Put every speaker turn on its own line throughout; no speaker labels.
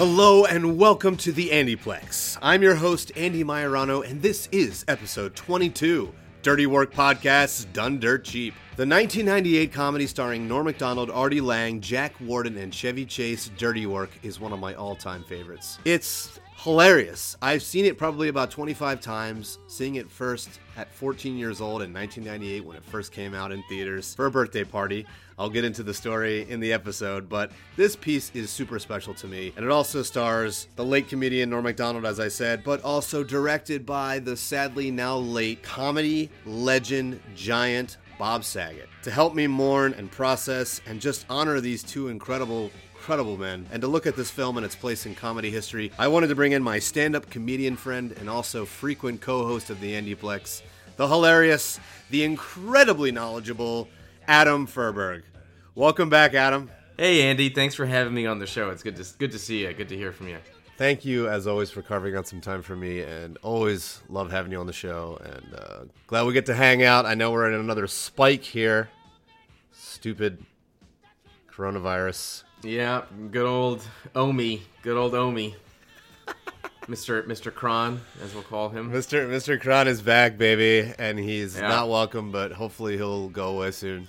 Hello and welcome to the Andyplex. I'm your host, Andy Majorano, and this is episode 22 Dirty Work Podcasts Done Dirt Cheap. The 1998 comedy starring Norm MacDonald, Artie Lange, Jack Warden, and Chevy Chase, Dirty Work, is one of my all time favorites. It's hilarious. I've seen it probably about 25 times, seeing it first at 14 years old in 1998 when it first came out in theaters for a birthday party. I'll get into the story in the episode, but this piece is super special to me. And it also stars the late comedian Norm MacDonald, as I said, but also directed by the sadly now late comedy legend giant Bob Saget. To help me mourn and process and just honor these two incredible incredible men. And to look at this film and its place in comedy history, I wanted to bring in my stand up comedian friend and also frequent co host of the Andyplex, the hilarious, the incredibly knowledgeable Adam Feuerberg. Welcome back, Adam.
Hey Andy, thanks for having me on the show. It's good to good to see you. Good to hear from you.
Thank you, as always, for carving out some time for me, and always love having you on the show. And uh, glad we get to hang out. I know we're in another spike here. Stupid coronavirus.
Yeah, good old Omi, good old Omi, Mister Mister Kron, as we'll call him.
Mr. Mr. Kron is back, baby, and he's
Yeah.
not welcome, but hopefully he'll go away soon.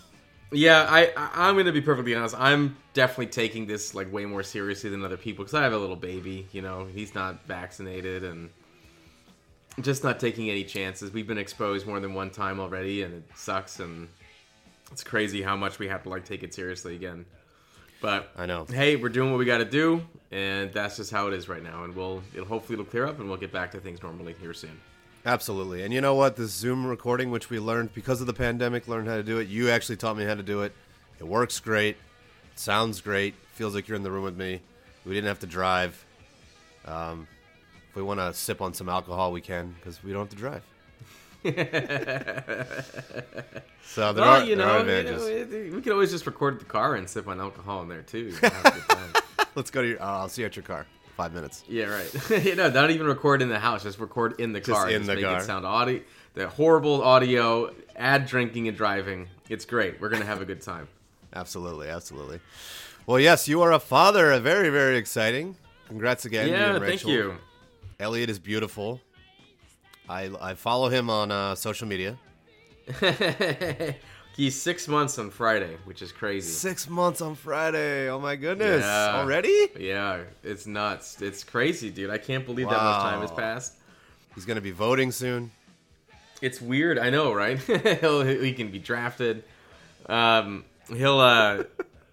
Yeah, I I- I'm gonna be perfectly honest. I'm definitely taking this like way more seriously than other people because I have a little baby. You know, he's not vaccinated and just not taking any chances. We've been exposed more than one time already, and it sucks. And it's crazy how much we have to like take it seriously again. But
I know.
hey, we're doing what we got to do, and that's just how it is right now. And we'll it'll hopefully it'll clear up, and we'll get back to things normally here soon.
Absolutely. And you know what? This Zoom recording, which we learned because of the pandemic, learned how to do it. You actually taught me how to do it. It works great. It sounds great. Feels like you're in the room with me. We didn't have to drive. Um, if we want to sip on some alcohol, we can because we don't have to drive. so there
well,
are,
you
there
know,
are
you know, we could always just record the car and sip on alcohol in there too. Have a good time.
Let's go to your. Uh, I'll see you at your car. Five minutes.
yeah, right. you know, not even record in the house. Just record in the
Just
car.
in
just
the
make
car.
it sound audio. The horrible audio. Add drinking and driving. It's great. We're gonna have a good time.
Absolutely, absolutely. Well, yes, you are a father. A very, very exciting. Congrats again.
yeah,
and
thank you.
Elliot is beautiful. I I follow him on uh, social media.
He's six months on Friday, which is crazy.
Six months on Friday. Oh my goodness!
Yeah.
Already?
Yeah, it's nuts. It's crazy, dude. I can't believe that much time has passed.
He's gonna be voting soon.
It's weird. I know, right? he'll, he can be drafted. Um, he'll. Uh,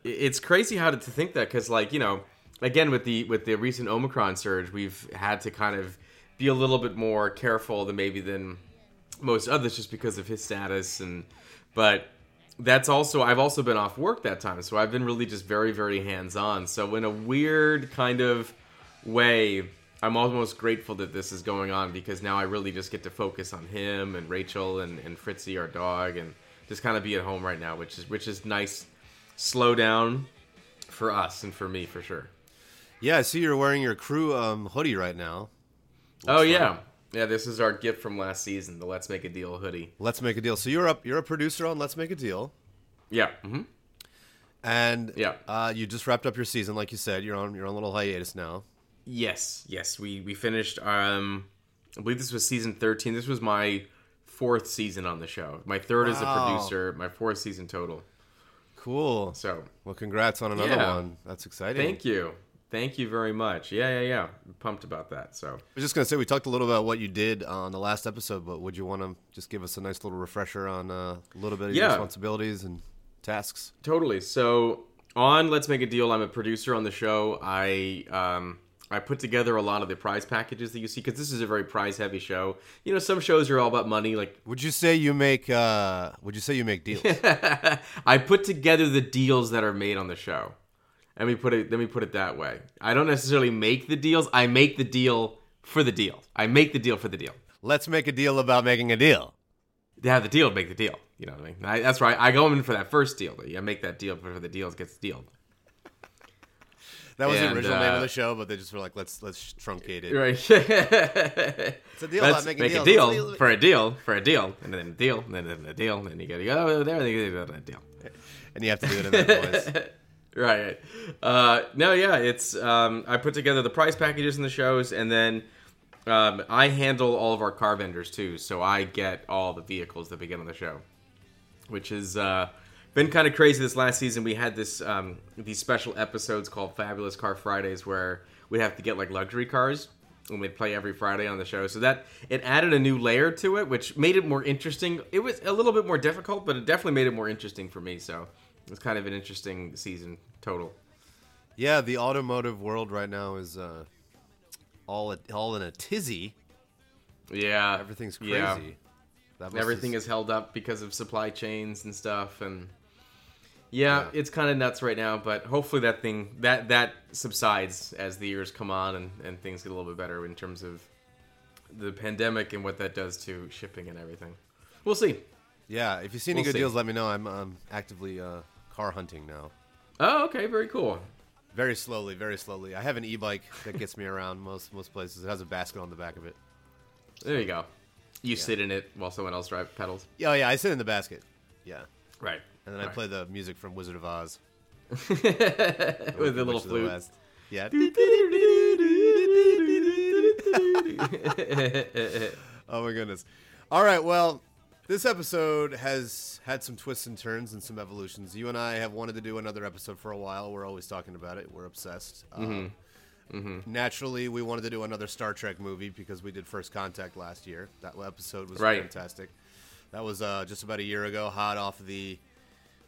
it's crazy how to, to think that because, like, you know, again with the with the recent Omicron surge, we've had to kind of be a little bit more careful than maybe than most others, just because of his status and. But that's also I've also been off work that time, so I've been really just very very hands on. So in a weird kind of way, I'm almost grateful that this is going on because now I really just get to focus on him and Rachel and, and Fritzy, our dog, and just kind of be at home right now, which is which is nice. Slow down for us and for me for sure.
Yeah, I see you're wearing your crew um, hoodie right now.
oh yeah, yeah. This is our gift from last season, the Let's Make a Deal hoodie.
Let's make a deal. So you're up. You're a producer on Let's Make a Deal,
Yeah. hmm
and
Yeah.
uh, you just wrapped up your season, like you said. You're on. You're on a little hiatus now.
Yes, yes. We we finished. Um, I believe this was season thirteen. This was my fourth season on the show. My third as a producer. My fourth season total.
Cool.
So
Well, congrats on another
Yeah.
one. That's exciting.
thank you, thank you very much. Yeah, yeah, yeah. I'm pumped about that. So
I was just gonna say we talked a little about what you did on the last episode, but would you want to just give us a nice little refresher on uh, a little bit of your
Yeah.
responsibilities and tasks?
Totally. So on Let's Make a Deal, I'm a producer on the show. I um, I put together a lot of the prize packages that you see because this is a very prize heavy show. You know, some shows are all about money. Like
Would you say you make? Uh, would you say you make deals?
I put together the deals that are made on the show. Let me put it. Let me put it that way. I don't necessarily make the deals. I make the deal for the deal. I make the deal for the deal.
Let's make a deal about making a deal.
Have the deal, make the deal. You know what I mean? I, that's right. I go in for that first deal. I make that deal for the deal gets the deal.
That was the
And,
original name of
uh,
the show, but they just were like, let's let's truncate it.
Right.
It's a deal
Let's
about making
make a
deals.
deal
Let's
for a deal for a deal, and then a deal, and then a deal, and then you go, you go over there, and you go, a deal.
and you have to do it in that voice.
Right. Uh, no, yeah, it's um, I put together the price packages in the shows, and then um, I handle all of our car vendors too. So I get all the vehicles that we get on the show, which has uh, been kind of crazy. This last season, we had this um, these special episodes called Fabulous Car Fridays, where we have to get like luxury cars. And we'd play every Friday on the show, so that it added a new layer to it, which made it more interesting. It was a little bit more difficult, but it definitely made it more interesting for me. So it was kind of an interesting season total.
Yeah, the automotive world right now is uh, all a, all in a tizzy.
Yeah,
Everything's crazy.
Yeah.
That
Everything
have-
is held up because of supply chains and stuff, and yeah,
Yeah.
it's kind of nuts right now. But hopefully that thing that that subsides as the years come on and and things get a little bit better in terms of the pandemic and what that does to shipping and everything. We'll see.
Yeah, if you see any
We'll
good
see.
deals, let me know. I'm um, actively uh, car hunting now.
Oh, okay, very cool.
Very slowly, very slowly. I have an e-bike that gets me around most most places. It has a basket on the back of it.
There you go. You sit in it while someone else drive pedals.
Yeah, oh, yeah. I sit in the basket. Yeah,
Right.
and then I
Right.
play the music from Wizard of Oz
with the little
the
flute.
Yeah. oh my goodness. All right. Well, this episode has had some twists and turns and some evolutions. You and I have wanted to do another episode for a while. We're always talking about it. We're obsessed. Um, Naturally, we wanted to do another Star Trek movie because we did First Contact last year. That episode was
Right.
fantastic. That was uh, just about a year ago, hot off the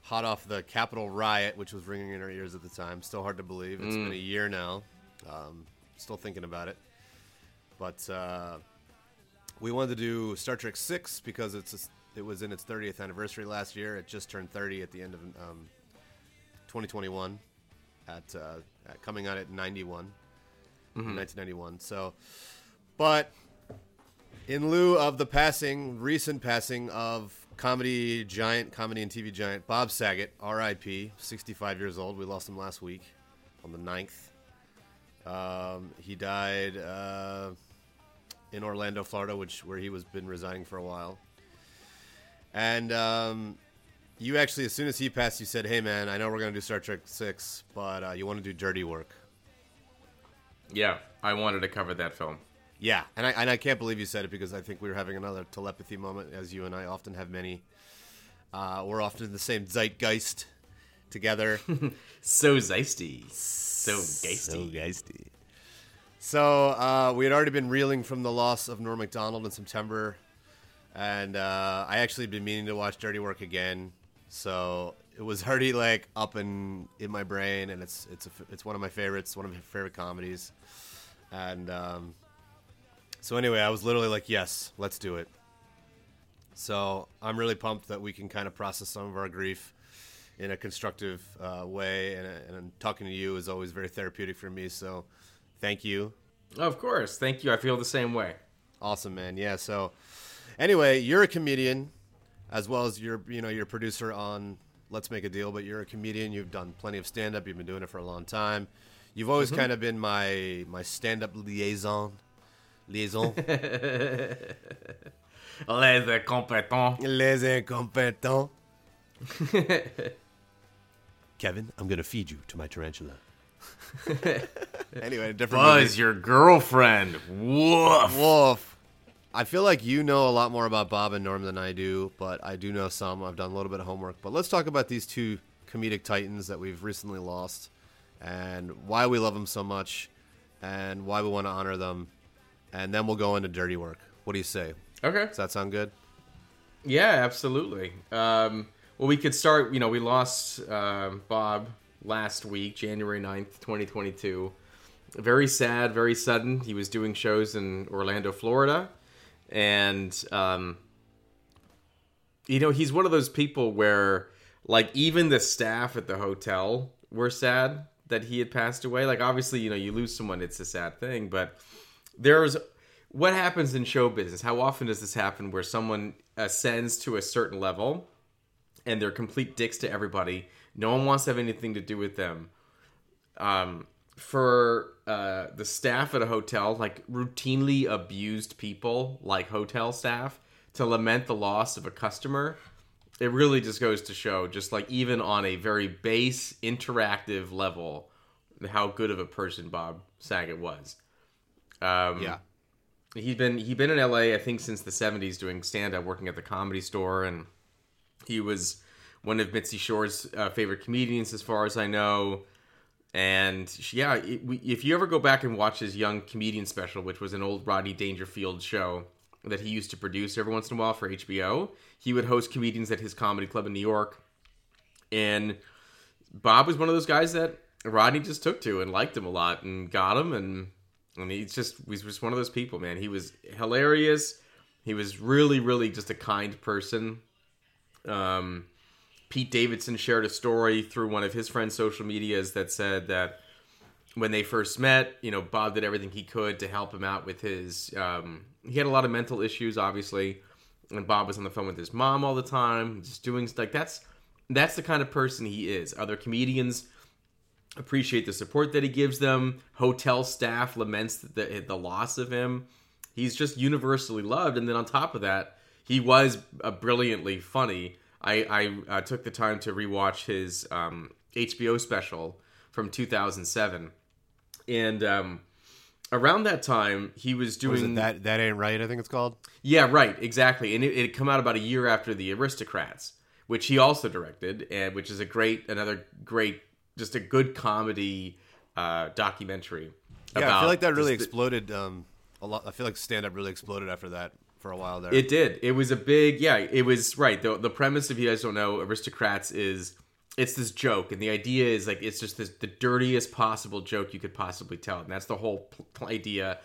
hot off the Capitol riot, which was ringing in our ears at the time. Still hard to believe. It's been a year now. Um, still thinking about it. But uh, we wanted to do Star Trek Six because it's it was in its 30th anniversary last year. It just turned 30 at the end of um, 2021, at, uh, at coming out at 91, in 1991. So, but in lieu of the passing, recent passing of comedy giant, comedy and TV giant Bob Saget, R.I.P., 65 years old. We lost him last week on the 9th. Um, he died uh, in Orlando, Florida, which where he was been residing for a while. And um, you actually, as soon as he passed, you said, "Hey, man, I know we're gonna do Star Trek Six, but uh, you want to do Dirty Work."
Yeah, I wanted to cover that film.
Yeah, and I and I can't believe you said it because I think we were having another telepathy moment, as you and I often have many. Uh, we're often in the same zeitgeist together.
So zeisty. So geisty.
So geisty. So uh, we had already been reeling from the loss of Norm Macdonald in September, and uh, I actually had been meaning to watch Dirty Work again. So it was already like up and in my brain, and it's it's a, it's one of my favorites, one of my favorite comedies, and um, so anyway, I was literally like, yes, let's do it. So I'm really pumped that we can kind of process some of our grief in a constructive uh, way, and, and talking to you is always very therapeutic for me. So, thank you.
Of course. Thank you. I feel the same way.
Awesome, man. Yeah. So, anyway, you're a comedian, as well as you're you know you're a producer on Let's Make a Deal, but you're a comedian. You've done plenty of stand up. You've been doing it for a long time. You've always mm-hmm. kind of been my my stand up liaison. Liaison.
Les compétents.
Les incompetents. Kevin, I'm gonna feed you to my tarantula. anyway, a different movie.
Buzz, your girlfriend. Woof.
Wolf. I feel like you know a lot more about Bob and Norm than I do, but I do know some. I've done a little bit of homework. But let's talk about these two comedic titans that we've recently lost and why we love them so much and why we want to honor them. And then we'll go into dirty work. What do you say?
Okay.
Does that sound good?
Yeah, absolutely. Um, well, we could start. You know, we lost um Bob last week, January 9th, 2022. Very sad, very sudden. He was doing shows in Orlando, Florida. And, um, you know, he's one of those people where, like, even the staff at the hotel were sad that he had passed away. Like, obviously, you know, you lose someone, it's a sad thing, but there's what happens in show business how often does this happen where someone ascends to a certain level and they're complete dicks to everybody no one wants to have anything to do with them um, for uh, the staff at a hotel like routinely abused people like hotel staff to lament the loss of a customer it really just goes to show, just like even on a very base interactive level, how good of a person Bob Saget was. Um,
Yeah.
he's been he'd been in LA I think since the 70s doing stand up working at the comedy store and he was one of Mitzi Shore's uh, favorite comedians as far as I know and yeah it, we, if you ever go back and watch his young comedian special which was an old Rodney Dangerfield show that he used to produce every once in a while for HBO he would host comedians at his comedy club in New York and Bob was one of those guys that Rodney just took to and liked him a lot and got him and and he's just he's just one of those people, man. He was hilarious. He was really, really just a kind person. Um, Pete Davidson shared a story through one of his friends' social medias that said that when they first met, you know, Bob did everything he could to help him out with his. Um, he had a lot of mental issues, obviously, and Bob was on the phone with his mom all the time, just doing like that's that's the kind of person he is. Other comedians appreciate the support that he gives them. Hotel staff laments the the loss of him. He's just universally loved, and then on top of that, he was uh, brilliantly funny. I I uh, took the time to rewatch his um, HBO special from 2007, and um, around that time he was
Was
doing
it that that ain't right? I think it's called.
yeah, right, exactly. And it, it had come out about a year after The Aristocrats, which he also directed, and which is a great, another great, just a good comedy uh, documentary.
Yeah, I feel like that really
just the-
exploded. Um, a lot. I feel like stand up really exploded after that for a while there.
It did. It was a big, yeah. It was right. The the premise, if you guys don't know, Aristocrats is it's this joke, and the idea is like it's just this the dirtiest possible joke you could possibly tell, and that's the whole pl- idea.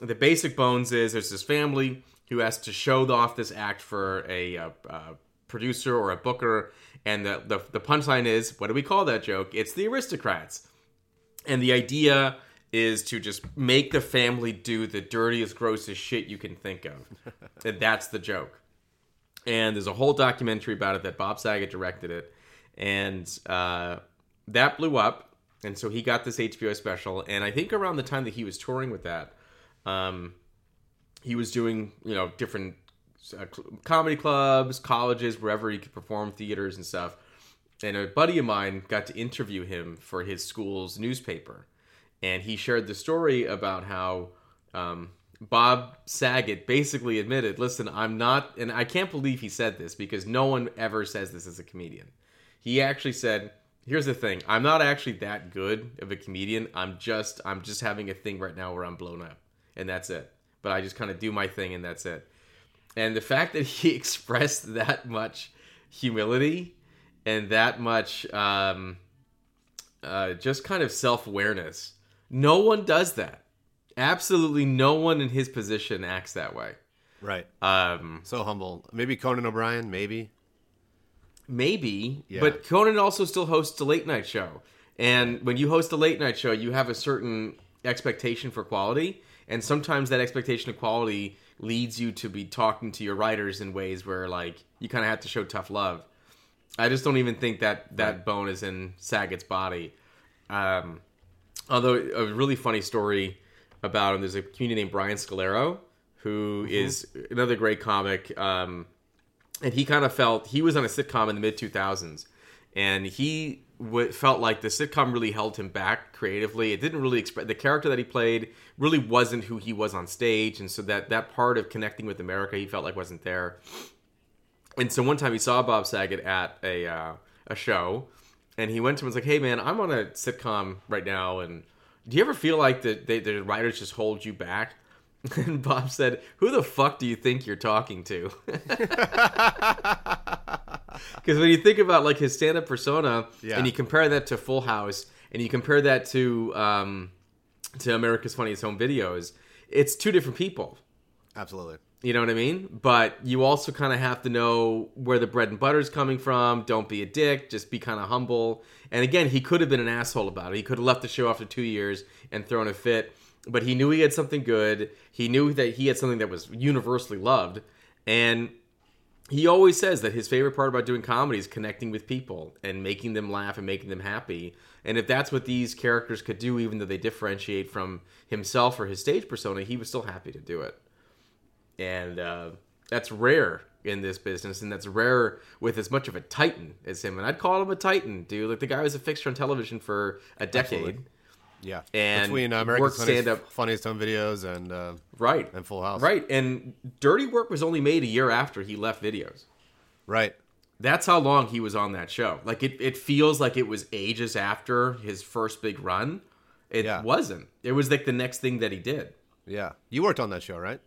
The basic bones is there's this family who has to show off this act for a, producer or a booker, and the, the the punchline is what do we call that joke? It's the Aristocrats, and the idea is to just make the family do the dirtiest, grossest shit you can think of. and that's the joke. And there's a whole documentary about it that Bob Saget directed it. And uh, that blew up. And so he got this HBO special. And I think around the time that he was touring with that, um, he was doing, you know, different uh, comedy clubs, colleges, wherever he could perform, theaters and stuff. And a buddy of mine got to interview him for his school's newspaper and he shared the story about how um, Bob Saget basically admitted, "Listen, I'm not," and I can't believe he said this because no one ever says this as a comedian. He actually said, "Here's the thing: I'm not actually that good of a comedian. I'm just, I'm just having a thing right now where I'm blown up, and that's it. But I just kind of do my thing, and that's it." And the fact that he expressed that much humility and that much um, uh, just kind of self awareness. No one does that. Absolutely no one in his position acts that way.
right.
Um,
So humble. Maybe Conan O'Brien. Maybe.
maybe,
Yeah.
but Conan also still hosts a late night show. And when you host a late night show, you have a certain expectation for quality. And sometimes that expectation of quality leads you to be talking to your writers in ways where, like, you kind of have to show tough love. I just don't even think that that
Right.
bone is in Saget's body. Um, although a really funny story about him. There's a comedian named Brian Scolaro who is another great comic. Um, and he kind of felt he was on a sitcom in the mid 2000s, and he w- felt like the sitcom really held him back creatively. It didn't really express the character that he played really wasn't who he was on stage, and so that that part of connecting with America he felt like wasn't there. And so one time he saw Bob Saget at a uh, a show, and he went to him and was like, "Hey man, I'm on a sitcom right now, and do you ever feel like the they, the writers just hold you back?" And Bob said, "Who the fuck do you think you're talking to?" Because when you think about like his stand-up persona,
Yeah.
and you compare that to Full House, and you compare that to um, to America's Funniest Home Videos, it's two different people.
Absolutely.
You know what I mean? But you also kind of have to know where the bread and butter is coming from. Don't be a dick. Just be kind of humble. And again, he could have been an asshole about it. He could have left the show after two years and thrown a fit. But he knew he had something good. He knew that he had something that was universally loved. And he always says that his favorite part about doing comedy is connecting with people and making them laugh and making them happy. And if that's what these characters could do, even though they differentiate from himself or his stage persona, he was still happy to do it. And uh, that's rare in this business, and that's rare with as much of a titan as him. And I'd call him a titan, dude. Like the guy was a fixture on television for a decade.
Absolutely. Yeah,
And
between uh, American Funniest,
stand-up-
Funniest Home Videos and uh,
Right.
and Full House,
Right. And Dirty Work was only made a year after he left videos.
right.
That's how long he was on that show. Like it, it feels like it was ages after his first big run. It
Yeah.
wasn't. It was like the next thing that he did.
Yeah, you worked on that show, right?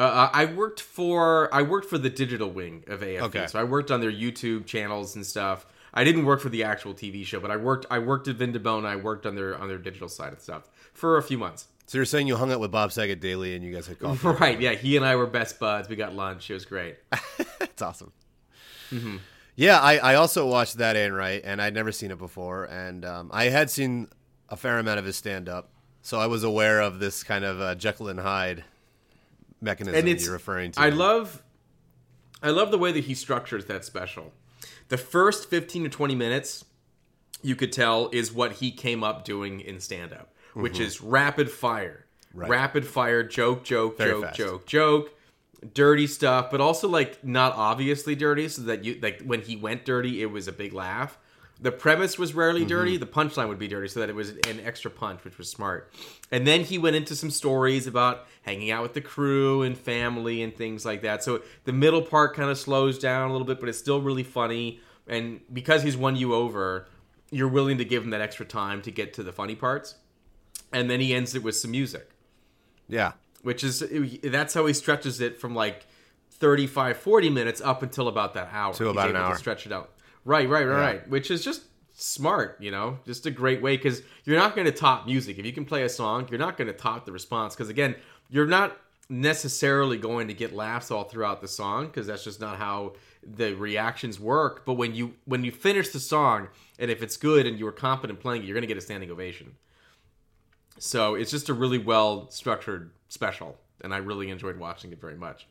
Uh, I worked for I worked for the digital wing of AFV,
Okay.
so I worked on their YouTube channels and stuff. I didn't work for the actual TV show, but I worked I worked at Vin Di Bona. I worked on their on their digital side and stuff for a few months.
So you're saying you hung out with Bob Saget daily and you guys had coffee?
Right? Yeah, he and I were best buds. We got lunch. It was great.
That's awesome. Yeah, I, I also watched that and right, and I'd never seen it before, and um, I had seen a fair amount of his stand up, so I was aware of this kind of uh, Jekyll and Hyde mechanism you're referring to.
I love, I love the way that he structures that special. The first fifteen to twenty minutes, you could tell, is what he came up doing in stand up, which is rapid fire,
Mm-hmm. Right.
rapid fire, joke, joke,
Very
joke,
fast.
joke, joke, dirty stuff, but also like not obviously dirty, so that you like when he went dirty, it was a big laugh. The premise was rarely dirty.
Mm-hmm.
The punchline would be dirty, so that it was an extra punch, which was smart. And then he went into some stories about hanging out with the crew and family and things like that. So the middle part kind of slows down a little bit, but it's still really funny. And because he's won you over, you're willing to give him that extra time to get to the funny parts. And then he ends it with some music
yeah,
which is that's how he stretches it from like 35 40 minutes up until about that hour
To about
He's
an hour.
stretch it out right right right
Yeah.
right which is just smart you know just a great way because you're not going to top music if you can play a song you're not going to top the response because again you're not necessarily going to get laughs all throughout the song because that's just not how the reactions work but when you when you finish the song and if it's good and you were competent playing it you're going to get a standing ovation so it's just a really well structured special, and I really enjoyed watching it very much.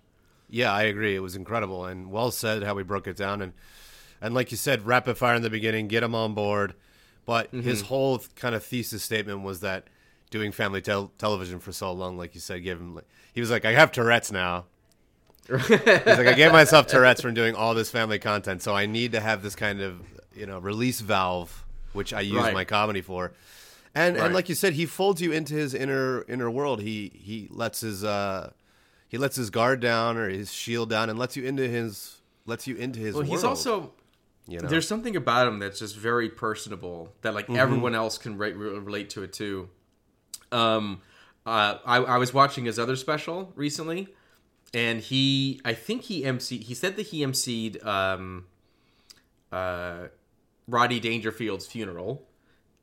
yeah, I agree. It was incredible and well said how we broke it down, and and like you said, rapid fire in the beginning, get him on board. But
Mm-hmm.
his whole kind of thesis statement was that doing family tel- television for so long, like you said, gave him. He was like, I have Tourette's now. He's like, I gave myself Tourette's from doing all this family content, so I need to have this kind of you know release valve, which I use
Right.
my comedy for. And
Right.
and like you said, he folds you into his inner inner world. He he lets his uh he lets his guard down or his shield down and lets you into his lets you into his
Well,
world.
he's also
you know
there's something about him that's just very personable that like everyone else can re- re- relate to it too. Um, uh, I, I was watching his other special recently, and he I think he MC he said that he emceed um, uh, Rodney Dangerfield's funeral.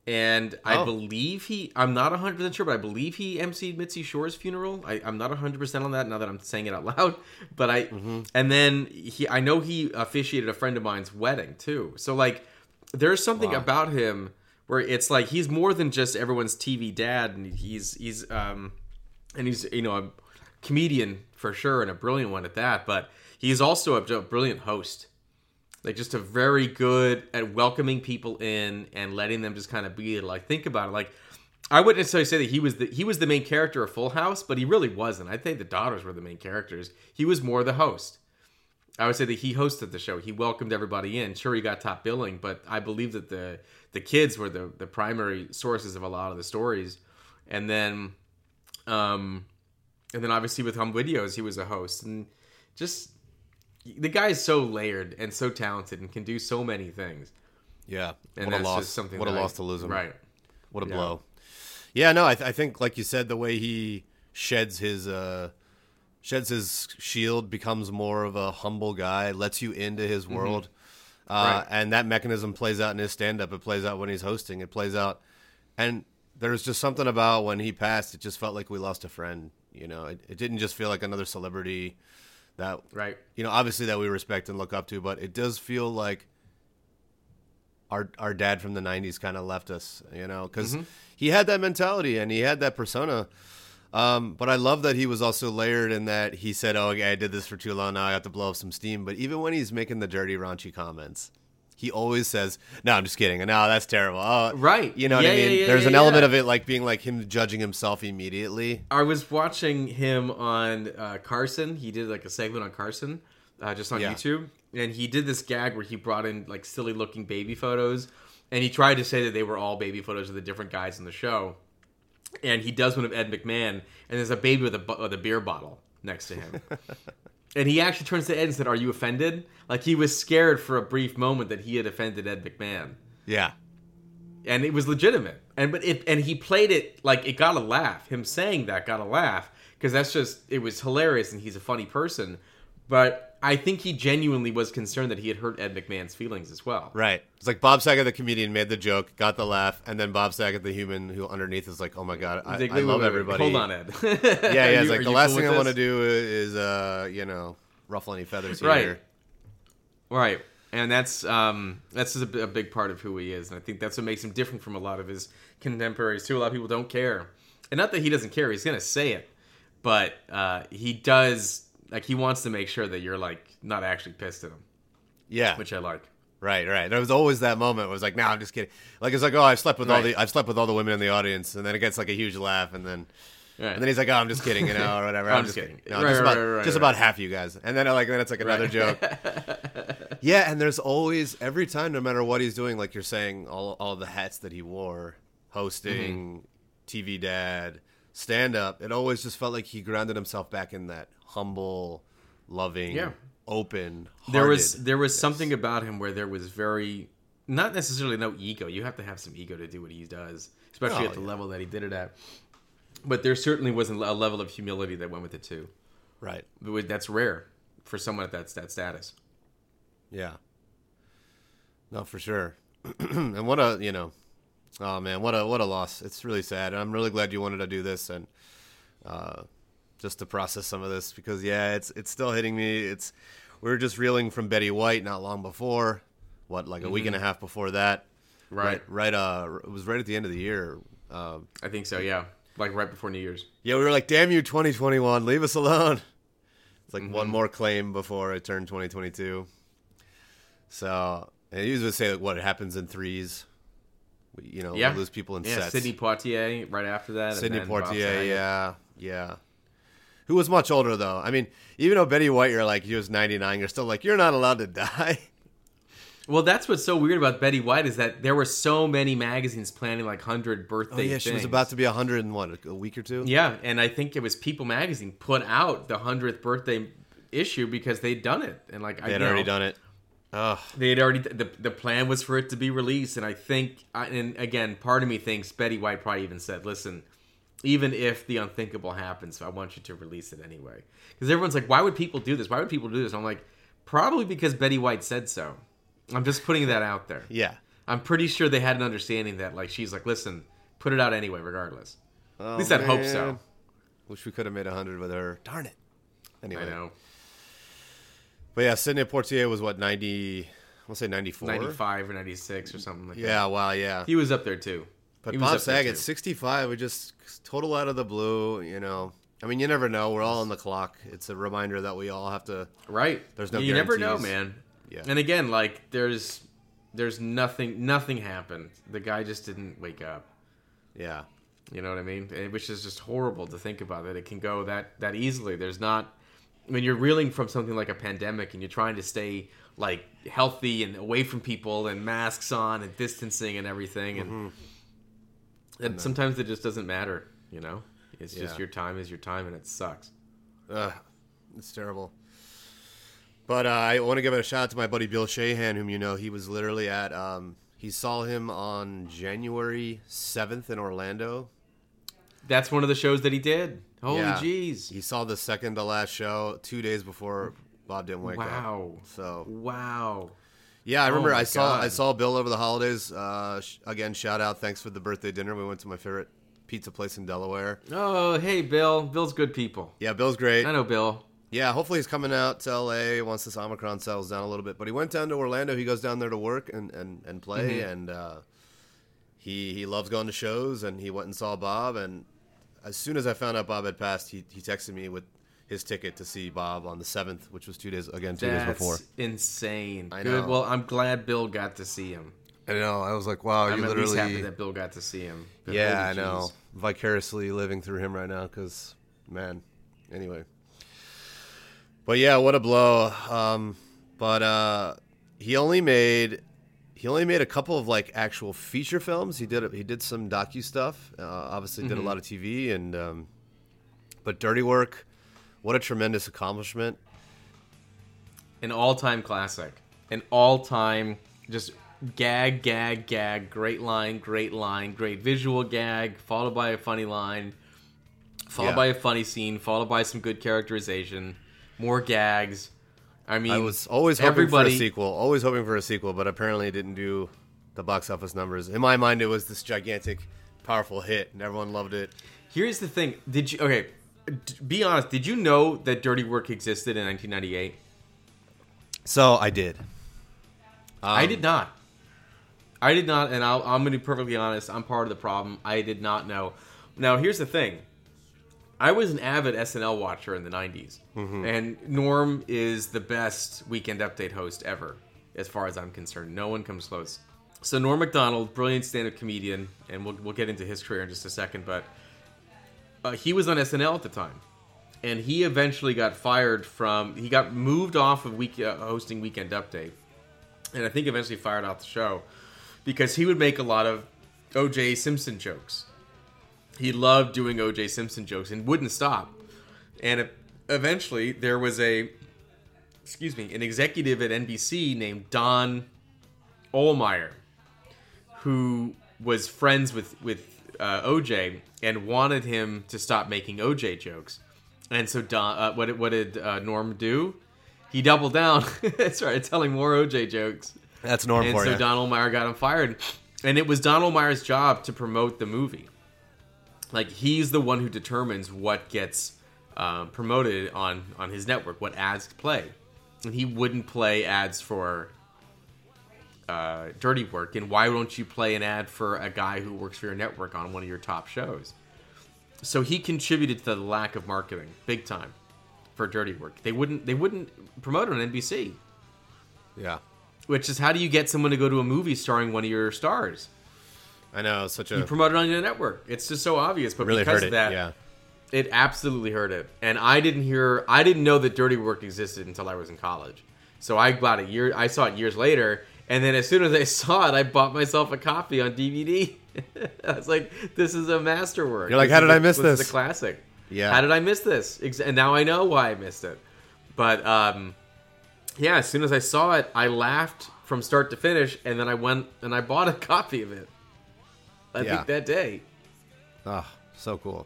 And I
Oh.
believe he, I'm not 100% sure, but I believe he emceed Mitzi Shore's funeral. I, I'm not 100% on that now that I'm saying it out loud. But I, and then he, I know he officiated a friend of mine's wedding too. So, like, there's something
Wow.
about him where it's like he's more than just everyone's TV dad. And he's, he's, um, and he's, you know, a comedian for sure and a brilliant one at that. But he's also a brilliant host like just a very good at welcoming people in and letting them just kind of be like think about it. Like i wouldn't necessarily say that he was the he was the main character of full house but he really wasn't. I think the daughters were the main characters. He was more the host. I would say that he hosted the show. He welcomed everybody in. Sure he got top billing but i believe that the the kids were the the primary sources of a lot of the stories. And then um and then obviously with home videos he was a host. And just the guy is so layered and so talented and can do so many things.
yeah.
And
what a loss!
just something
what a loss to lose him.
Right.
What a
Yeah.
blow. Yeah, no, I, th- I think like you said, the way he sheds his uh sheds his shield, becomes more of a humble guy, lets you into his world. Uh,
Mm-hmm. Right.
and that mechanism plays out in his stand up. It plays out when he's hosting. It plays out and there's just something about when he passed, it just felt like we lost a friend. You know, it, it didn't just feel like another celebrity that
Right.
you know, obviously that we respect and look up to, but it does feel like our our dad from the '90s kind of left us, you know, because he had that mentality and he had that persona. Um, but I love that he was also layered in that he said, "Oh, okay, I did this for too long. Now I have to blow up some steam." But even when he's making the dirty, raunchy comments, he always says, "No, I'm just kidding." No, that's terrible. Oh,
Right.
You know what I mean?
yeah, yeah,
There's
yeah,
an element of it like being like him judging himself immediately.
I was watching him on uh, Carson. He did like a segment on Carson, uh, just on
Yeah.
YouTube, and he did this gag where he brought in like silly looking baby photos, and he tried to say that they were all baby photos of the different guys in the show. And he does one of Ed McMahon, and there's a baby with a with a beer bottle next to him. and he actually turns to Ed and said, "Are you offended?" Like he was scared for a brief moment that he had offended Ed McMahon
Yeah.
and it was legitimate. And but it and he played it like it got a laugh. Him saying that got a laugh because that's just it was hilarious and he's a funny person. But I think he genuinely was concerned that he had hurt Ed McMahon's feelings as well.
Right. It's like Bob Saget, the comedian, made the joke, got the laugh, and then Bob Saget, the human, who underneath is like, "Oh my god, I,
like,
I love
wait,
everybody."
Hold on, Ed.
Yeah, yeah. It's
you-
like the last
cool
thing I want to do is, uh, you know, ruffle any feathers here.
Right. Right. And that's um, that's just a, a big part of who he is, and I think that's what makes him different from a lot of his contemporaries too. A lot of people don't care, and not that he doesn't care; he's gonna say it, but uh, he does. Like he wants to make sure that you're like not actually pissed at him,
Yeah.
which I like.
Right, right. There was always that moment. Where it was like, "No, I'm just kidding." Like it's like, "Oh, I've slept with all
Right.
the I've slept with all the women in the audience," and then it gets like a huge laugh, and then
Right.
and then he's like, "Oh, I'm just kidding," you know, or whatever.
I'm
I'm,
just
just
kidding.
No,
Right,
just about just about half you guys, and then like then it's like another joke. yeah, and there's always every time, no matter what he's doing, like you're saying, all all the hats that he wore, hosting,
Mm-hmm.
TV dad, stand up. It always just felt like he grounded himself back in that humble, loving,
Yeah.
open.
there was there was something about him where there was very not necessarily no ego. You have to have some ego to do what he does, especially
Oh,
at the
yeah.
level that he did it at. But there certainly wasn't a level of humility that went with it too.
right.
That's rare for someone at that that status.
Yeah. No, for sure. and what a you know, oh man, what a what a loss. It's really sad. And I'm really glad you wanted to do this and uh, just to process some of this because yeah, it's it's still hitting me. It's we were just reeling from Betty White not long before. What like a week and a half before that?
Right.
Right. Uh, it was right at the end of the year. Uh,
I think so. Yeah, like right before New Year's.
yeah, we were like, "Damn you, 2021, leave us alone." It's like
Mm-hmm.
one more claim before it turned 2022. So, and to say like, what it happens in threes. You know,
Yeah.
lose people in
Yeah,
sets.
Sidney Poitier right after that. then Bob
yeah, yeah. Who was much older though. I mean, even though Betty White, you're like, he was 99, you're still like, you're not allowed to die.
Well, that's what's so weird about Betty White is that there were so many magazines planning like hundred oh, birthday.
Oh yeah, she was about to be 100 in what a week or two.
Yeah, and I think it was People Magazine put out the hundredth birthday issue because they'd done it, and like
they had already done it. Ugh.
They had already the the plan was for it to be released, and I think, and again, part of me thinks Betty White probably even said, "Listen, even if the unthinkable happens, I want you to release it anyway." Because everyone's like, "Why would people do this? Why would people do this?" I'm like, probably because Betty White said so. I'm just putting that out there.
Yeah.
I'm pretty sure they had an understanding that, like, she's like, "Listen, put it out anyway, regardless."
Oh,
At least I'd hope so.
Wish we could have made a 100 with her. Darn it. Anyway.
I know.
But yeah, Sidney Poitier was what 90. I want to say 94.
95 or 96 or something like that.
Yeah, wow, yeah.
He was up there too.
But Bob Saget, 65, we just total out of the blue. You know, I mean, you never know. We're all on the clock. It's a reminder that we all have to.
Right.
There's no
You never know, man.
Yeah.
And again, like there's there's nothing nothing happened. The guy just didn't wake up.
Yeah,
You know what I mean? And- Which is just horrible to think about that it can go that that easily. There's not when you're reeling from something like a pandemic and you're trying to stay like healthy and away from people and masks on and distancing and everything and
Mm-hmm.
And sometimes it just doesn't matter, you know? It's just your time is your time and it sucks.
Ugh, it's terrible. But uh, I want to give a shout out to my buddy Bill Shahan, whom you know. He was literally at. Um, he saw him on January 7th in Orlando.
That's one of the shows that he did. Holy
Yeah.
jeez.
He saw the second to last show two days before Bob didn't wake up.
Wow.
So
Wow.
Yeah, I remember
Oh
I saw
God.
I saw Bill over the holidays. Uh, sh- again, shout out, thanks for the birthday dinner. We went to my favorite pizza place in Delaware.
Oh, hey, Bill. Bill's good people.
Yeah, Bill's great.
I know Bill.
Yeah, hopefully he's coming out to LA once this Omicron settles down a little bit. But he went down to Orlando. He goes down there to work and and, and play,
Mm-hmm.
and uh, he he loves going to shows. And he went and saw Bob. And as soon as I found out Bob had passed, he he texted me with his ticket to see Bob on the seventh, which was two days again, two
That's
days before.
insane.
I
Good.
know.
Well, I'm glad Bill got to see him.
I know. I was like, wow,
I'm
you
at least happy that Bill got to see him. But
Yeah, I
holy
know.
jeez.
Vicariously living through him right now, because man. Anyway. But yeah, what a blow. Um, but uh, he only made he only made a couple of like actual feature films. He did he did some docu stuff. Uh, obviously, did a
Mm-hmm.
lot of TV and um, but Dirty Work. What a tremendous accomplishment.
An all-time classic. An all-time just gag, gag, gag. Great line, great line, great visual gag, followed by a funny line, followed
Yeah.
by a funny scene, followed by some good characterization, more gags. I mean,
I was always hoping
everybody,
for a sequel. Always hoping for a sequel, but apparently it didn't do the box office numbers. In my mind, it was this gigantic, powerful hit, and everyone loved it.
Here's the thing. Did you okay? D- Be honest. Did you know that Dirty Work existed in 1998?
So I did.
I
Um,
did not. I did not, and I'll, I'm going to be perfectly honest. I'm part of the problem. I did not know. Now, here's the thing. I was an avid SNL watcher in the 90s, and Norm is the best Weekend Update host ever, as far as I'm concerned. No one comes close. So Norm Macdonald, brilliant stand-up comedian, and we'll we'll get into his career in just a second, but uh, he was on SNL at the time, and he eventually got fired from. He got moved off of week uh, hosting Weekend Update, and I think eventually fired off the show because he would make a lot of O.J. Simpson jokes. He loved doing O.J. Simpson jokes and wouldn't stop. And it, eventually, there was a, excuse me, an executive at NBC named Don Ohlmeyer, who was friends with with uh, OJ and wanted him to stop making OJ jokes. And so Don, uh, what did what did uh, Norm do? He doubled down, started telling more OJ jokes.
That's Norm
And
for
so
you.
Don Ohlmeyer got him fired. And it was Don Ohlmeyer's job to promote the movie. Like he's the one who determines what gets um, promoted on on his network, what ads to play, and he wouldn't play ads for uh, Dirty Work. And why don't you play an ad for a guy who works for your network on one of your top shows? So he contributed to the lack of marketing big time for Dirty Work. They wouldn't they wouldn't promote it on NBC.
yeah,
Which is how do you get someone to go to a movie starring one of your stars?
I know. it's Such a
You promote it on your network. It's just so obvious, but
really
because
hurt
of
it.
that,
yeah,
it absolutely hurt it. And I didn't hear, I didn't know that Dirty Work existed until I was in college. So I bought it year, I saw it years later, and then as soon as I saw it, I bought myself a copy on DVD. I was like, "This is a masterwork."
You're like,
This
"How did
a-
I miss
is
this?"
a classic.
Yeah.
How did I miss this? And now I know why I missed it. But um, yeah, as soon as I saw it, I laughed from start to finish, and then I went and I bought a copy of it. I
Yeah.
think that day.
Oh, so cool.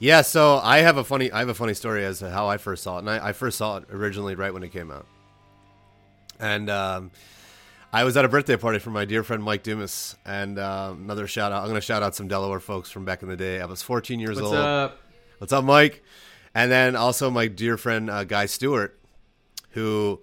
Yeah, so I have a funny I have a funny story as to how I first saw it. And I, I first saw it originally right when it came out. And um, I was at a birthday party for my dear friend Mike Dumas. And uh, another shout out I'm gonna shout out some Delaware folks from back in the day. I was fourteen years
What's
old.
What's up?
What's up, Mike? And then also my dear friend uh, Guy Stewart, who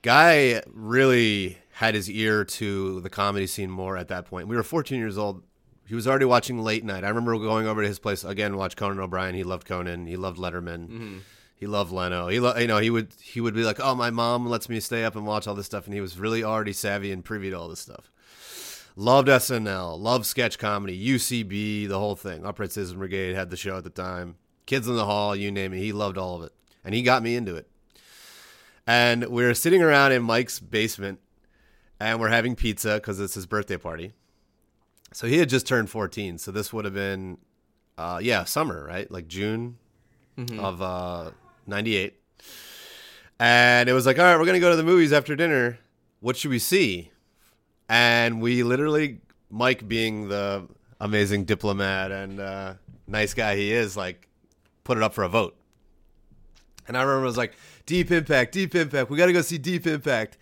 Guy really had his ear to the comedy scene more at that point. We were 14 years old. He was already watching late night. I remember going over to his place again, watch Conan O'Brien. He loved Conan. He loved Letterman. He loved Leno. He, lo- you know, he would he would be like, "Oh, my mom lets me stay up and watch all this stuff," and he was really already savvy and privy to all this stuff. Loved SNL, loved sketch comedy, UCB, the whole thing. Upright Citizen Brigade had the show at the time. Kids in the Hall, you name it. He loved all of it. And he got me into it. And we were sitting around in Mike's basement and we're having pizza because it's his birthday party. So he had just turned 14. So this would have been, uh, yeah, summer, right? Like June of uh, 98. And it was like, all right, we're going to go to the movies after dinner. What should we see? And we literally, Mike being the amazing diplomat and uh, nice guy he is, like, put it up for a vote. And I remember it was like, Deep Impact, Deep Impact. We got to go see Deep Impact.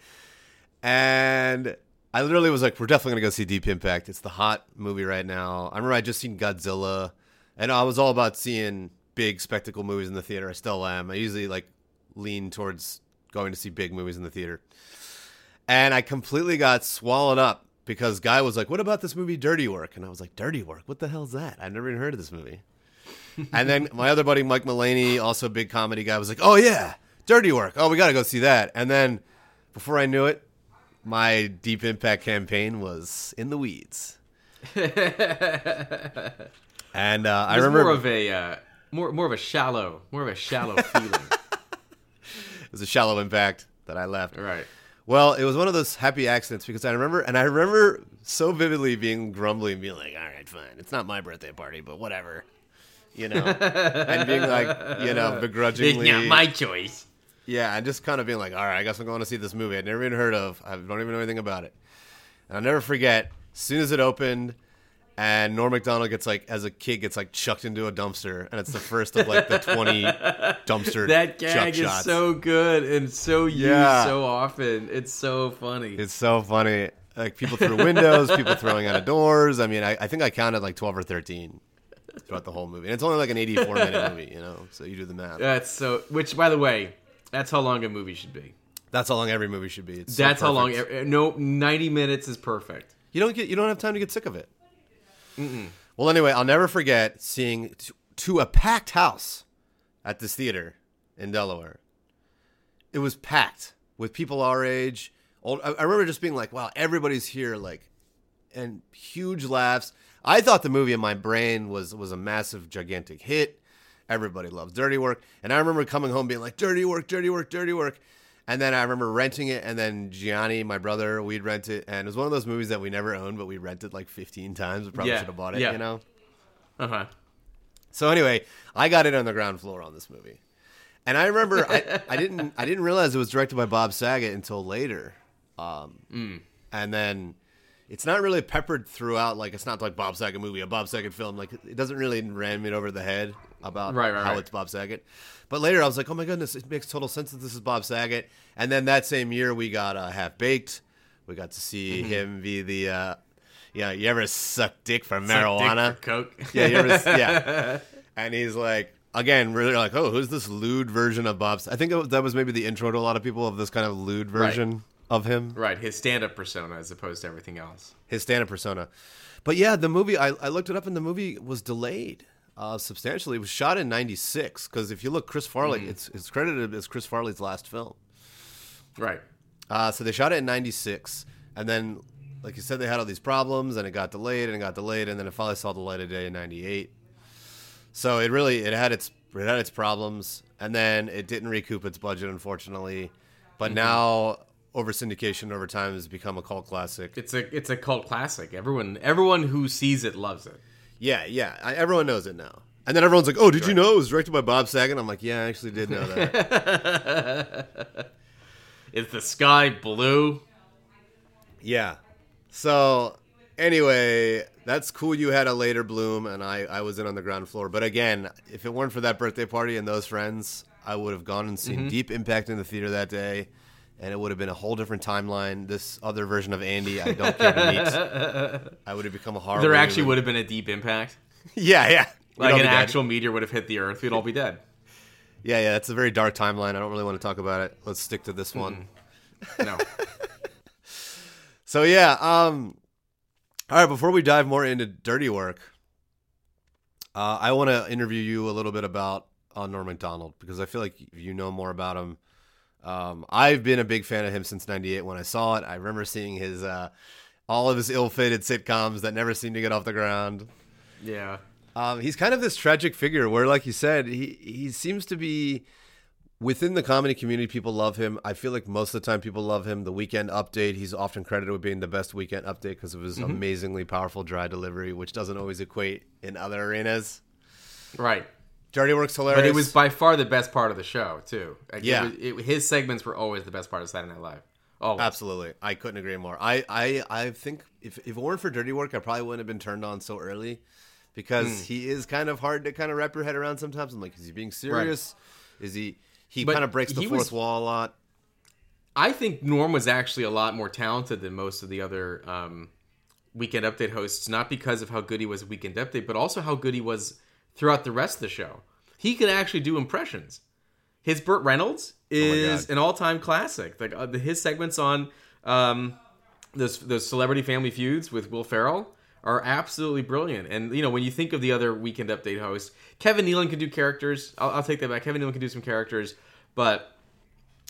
And I literally was like, we're definitely going to go see Deep Impact. It's the hot movie right now. I remember I just seen Godzilla. And I was all about seeing big spectacle movies in the theater. I still am. I usually like lean towards going to see big movies in the theater. And I completely got swallowed up because Guy was like, what about this movie Dirty Work? And I was like, Dirty Work? What the hell's that? I've never even heard of this movie. and then my other buddy Mike Mullaney, also a big comedy guy, was like, "Oh yeah, Dirty Work. Oh, we got to go see that." And then before I knew it, my Deep Impact campaign was in the weeds. and uh, I remember
more of a uh, more more of a shallow, more of a shallow feeling.
it was a shallow impact that I left.
right.
Well, it was one of those happy accidents because I remember, and I remember so vividly being grumbly and being like, "All right, fine, it's not my birthday party, but whatever," you know, and being like, you know, begrudgingly,
It's not my choice.
yeah, and just kind of being like, "All right, I guess I'm going to see this movie I'd never even heard of. I don't even know anything about it." And I'll never forget, as soon as it opened, and Norm Macdonald gets like, as a kid, gets like chucked into a dumpster, and it's the first of like the 20 dumpster
That gag is
shots.
so good and so used
Yeah.
so often. It's so funny.
It's so funny. Like people through windows, people throwing out of doors. I mean, I, I think I counted like 12 or 13 throughout the whole movie. And it's only like an 84 minute movie, you know, so you do the math.
That's so. Which, by the way, that's how long a movie should be.
That's how long every movie should be. It's so
That's how long. No, ninety minutes is perfect.
You don't get you don't have time to get sick of it. Well, anyway, I'll never forget seeing t- to a packed house at this theater in Delaware. It was packed with people our age. Old, I, I remember just being like, "Wow, everybody's here!" Like, and huge laughs. I thought the movie in my brain was was a massive, gigantic hit. Everybody loves Dirty Work, and I remember coming home being like, "Dirty Work, Dirty Work, Dirty Work." And then I remember renting it, and then Gianni, my brother, we'd rent it, and it was one of those movies that we never owned, but we rented like 15 times. We probably
Yeah,
should have bought it,
yeah.
you know.
Uh huh.
So anyway, I got it on the ground floor on this movie, and I remember I, I didn't I didn't realize it was directed by Bob Saget until later, um, and then it's not really peppered throughout. Like it's not like Bob Saget movie, a Bob Saget film. Like it doesn't really ram it over the head about
Right, right,
how
right.
it's Bob Saget. But later I was like, oh my goodness, it makes total sense that this is Bob Saget. And then that same year we got uh, Half Baked. We got to see
Mm-hmm.
him be the. Uh, yeah, you ever suck dick for marijuana?
Coke.
Yeah, you ever, yeah. And he's like, again, really like, oh, who's this lewd version of Bob's? I think that was maybe the intro to a lot of people of this kind of lewd version of him,
Right, his stand-up persona as opposed to everything else.
his stand-up persona. But yeah, the movie, I, I looked it up, and the movie was delayed uh, substantially. It was shot in '96 because if you look, Chris Farley,
Mm-hmm.
it's it's credited as Chris Farley's last film.
Right.
Uh, so they shot it in '96, and then, like you said, they had all these problems, and it got delayed, and it got delayed, and then it finally saw the light of day in '98. So it really it had its it had its problems, and then it didn't recoup its budget, unfortunately. But
Mm-hmm.
now, over syndication over time, has become a cult classic.
It's a it's a cult classic. Everyone everyone who sees it loves it.
Yeah, yeah, I, everyone knows it now. And then everyone's like, "Oh, did you know it was directed by Bob Saget?" I'm like, "Yeah, I actually did know that."
Is the sky blue?
Yeah. So anyway, that's cool. You had a later bloom, and I I was in on the ground floor. But again, if it weren't for that birthday party and those friends, I would have gone and seen mm-hmm. Deep Impact in the theater that day, and it would have been a whole different timeline. This other version of Andy, I don't care to meet. I would have become a horrible.
There actually
human.
would have been a deep impact.
Yeah, yeah. We'd
Like an
dead.
actual meteor would have hit the Earth. We'd all be dead.
Yeah, yeah. That's a very dark timeline. I don't really want to talk about it. Let's stick to this one.
No.
So yeah, um all right, before we dive more into dirty work, uh, I want to interview you a little bit about uh, Norm Macdonald because I feel like you know more about him. Um, I've been a big fan of him since '98 when I saw it. I remember seeing his uh, all of his ill-fated sitcoms that never seemed to get off the ground.
yeah.
Um, he's kind of this tragic figure where, like you said, he he seems to be within the comedy community. People love him. I feel like most of the time people love him. The Weekend Update, he's often credited with being the best Weekend Update because of his
Mm-hmm.
amazingly powerful dry delivery, which doesn't always equate in other arenas.
Right.
Dirty Work's hilarious.
But it was by far the best part of the show too. Like, it
Yeah.
was- it- his segments were always the best part of Saturday Night Live. Oh,
absolutely. I couldn't agree more. I I I think if if it weren't for Dirty Work, I probably wouldn't have been turned on so early because
Hmm.
he is kind of hard to kind of wrap your head around sometimes. I'm like, is he being serious? Is he? He
But
kind of breaks the fourth
was-
wall a lot.
I think Norm was actually a lot more talented than most of the other um, Weekend Update hosts, not because of how good he was at Weekend Update, but also how good he was throughout the rest of the show. He can actually do impressions. His Burt Reynolds is
God.
an all-time classic. Like uh, his segments on um, those those Celebrity Family Feuds with Will Ferrell are absolutely brilliant. And you know, when you think of the other Weekend Update hosts, Kevin Nealon can do characters. I'll, I'll take that back. Kevin Nealon can do some characters, but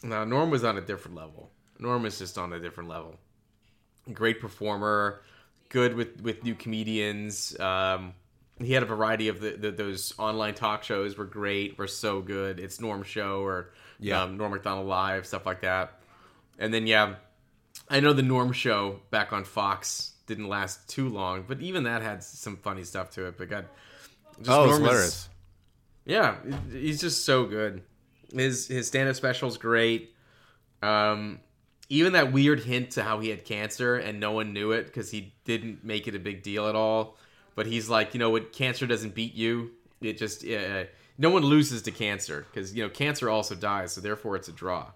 now Norm was on a different level. Norm is just on a different level. Great performer, good with with new comedians. Um, he had a variety of the, the, those online talk shows were great, were so good. It's Norm Show or
Yeah.
um, Norm Macdonald Live, stuff like that. And then yeah, I know the Norm Show back on Fox didn't last too long, but even that had some funny stuff to it. But God, just
Oh, it's
Norm
hilarious.
yeah, he's just so good. His his stand up special's great. Um, even that weird hint to how he had cancer and no one knew it because he didn't make it a big deal at all. But he's like, you know what? Cancer doesn't beat you. It just uh, no one loses to cancer because you know cancer also dies, so therefore it's a draw.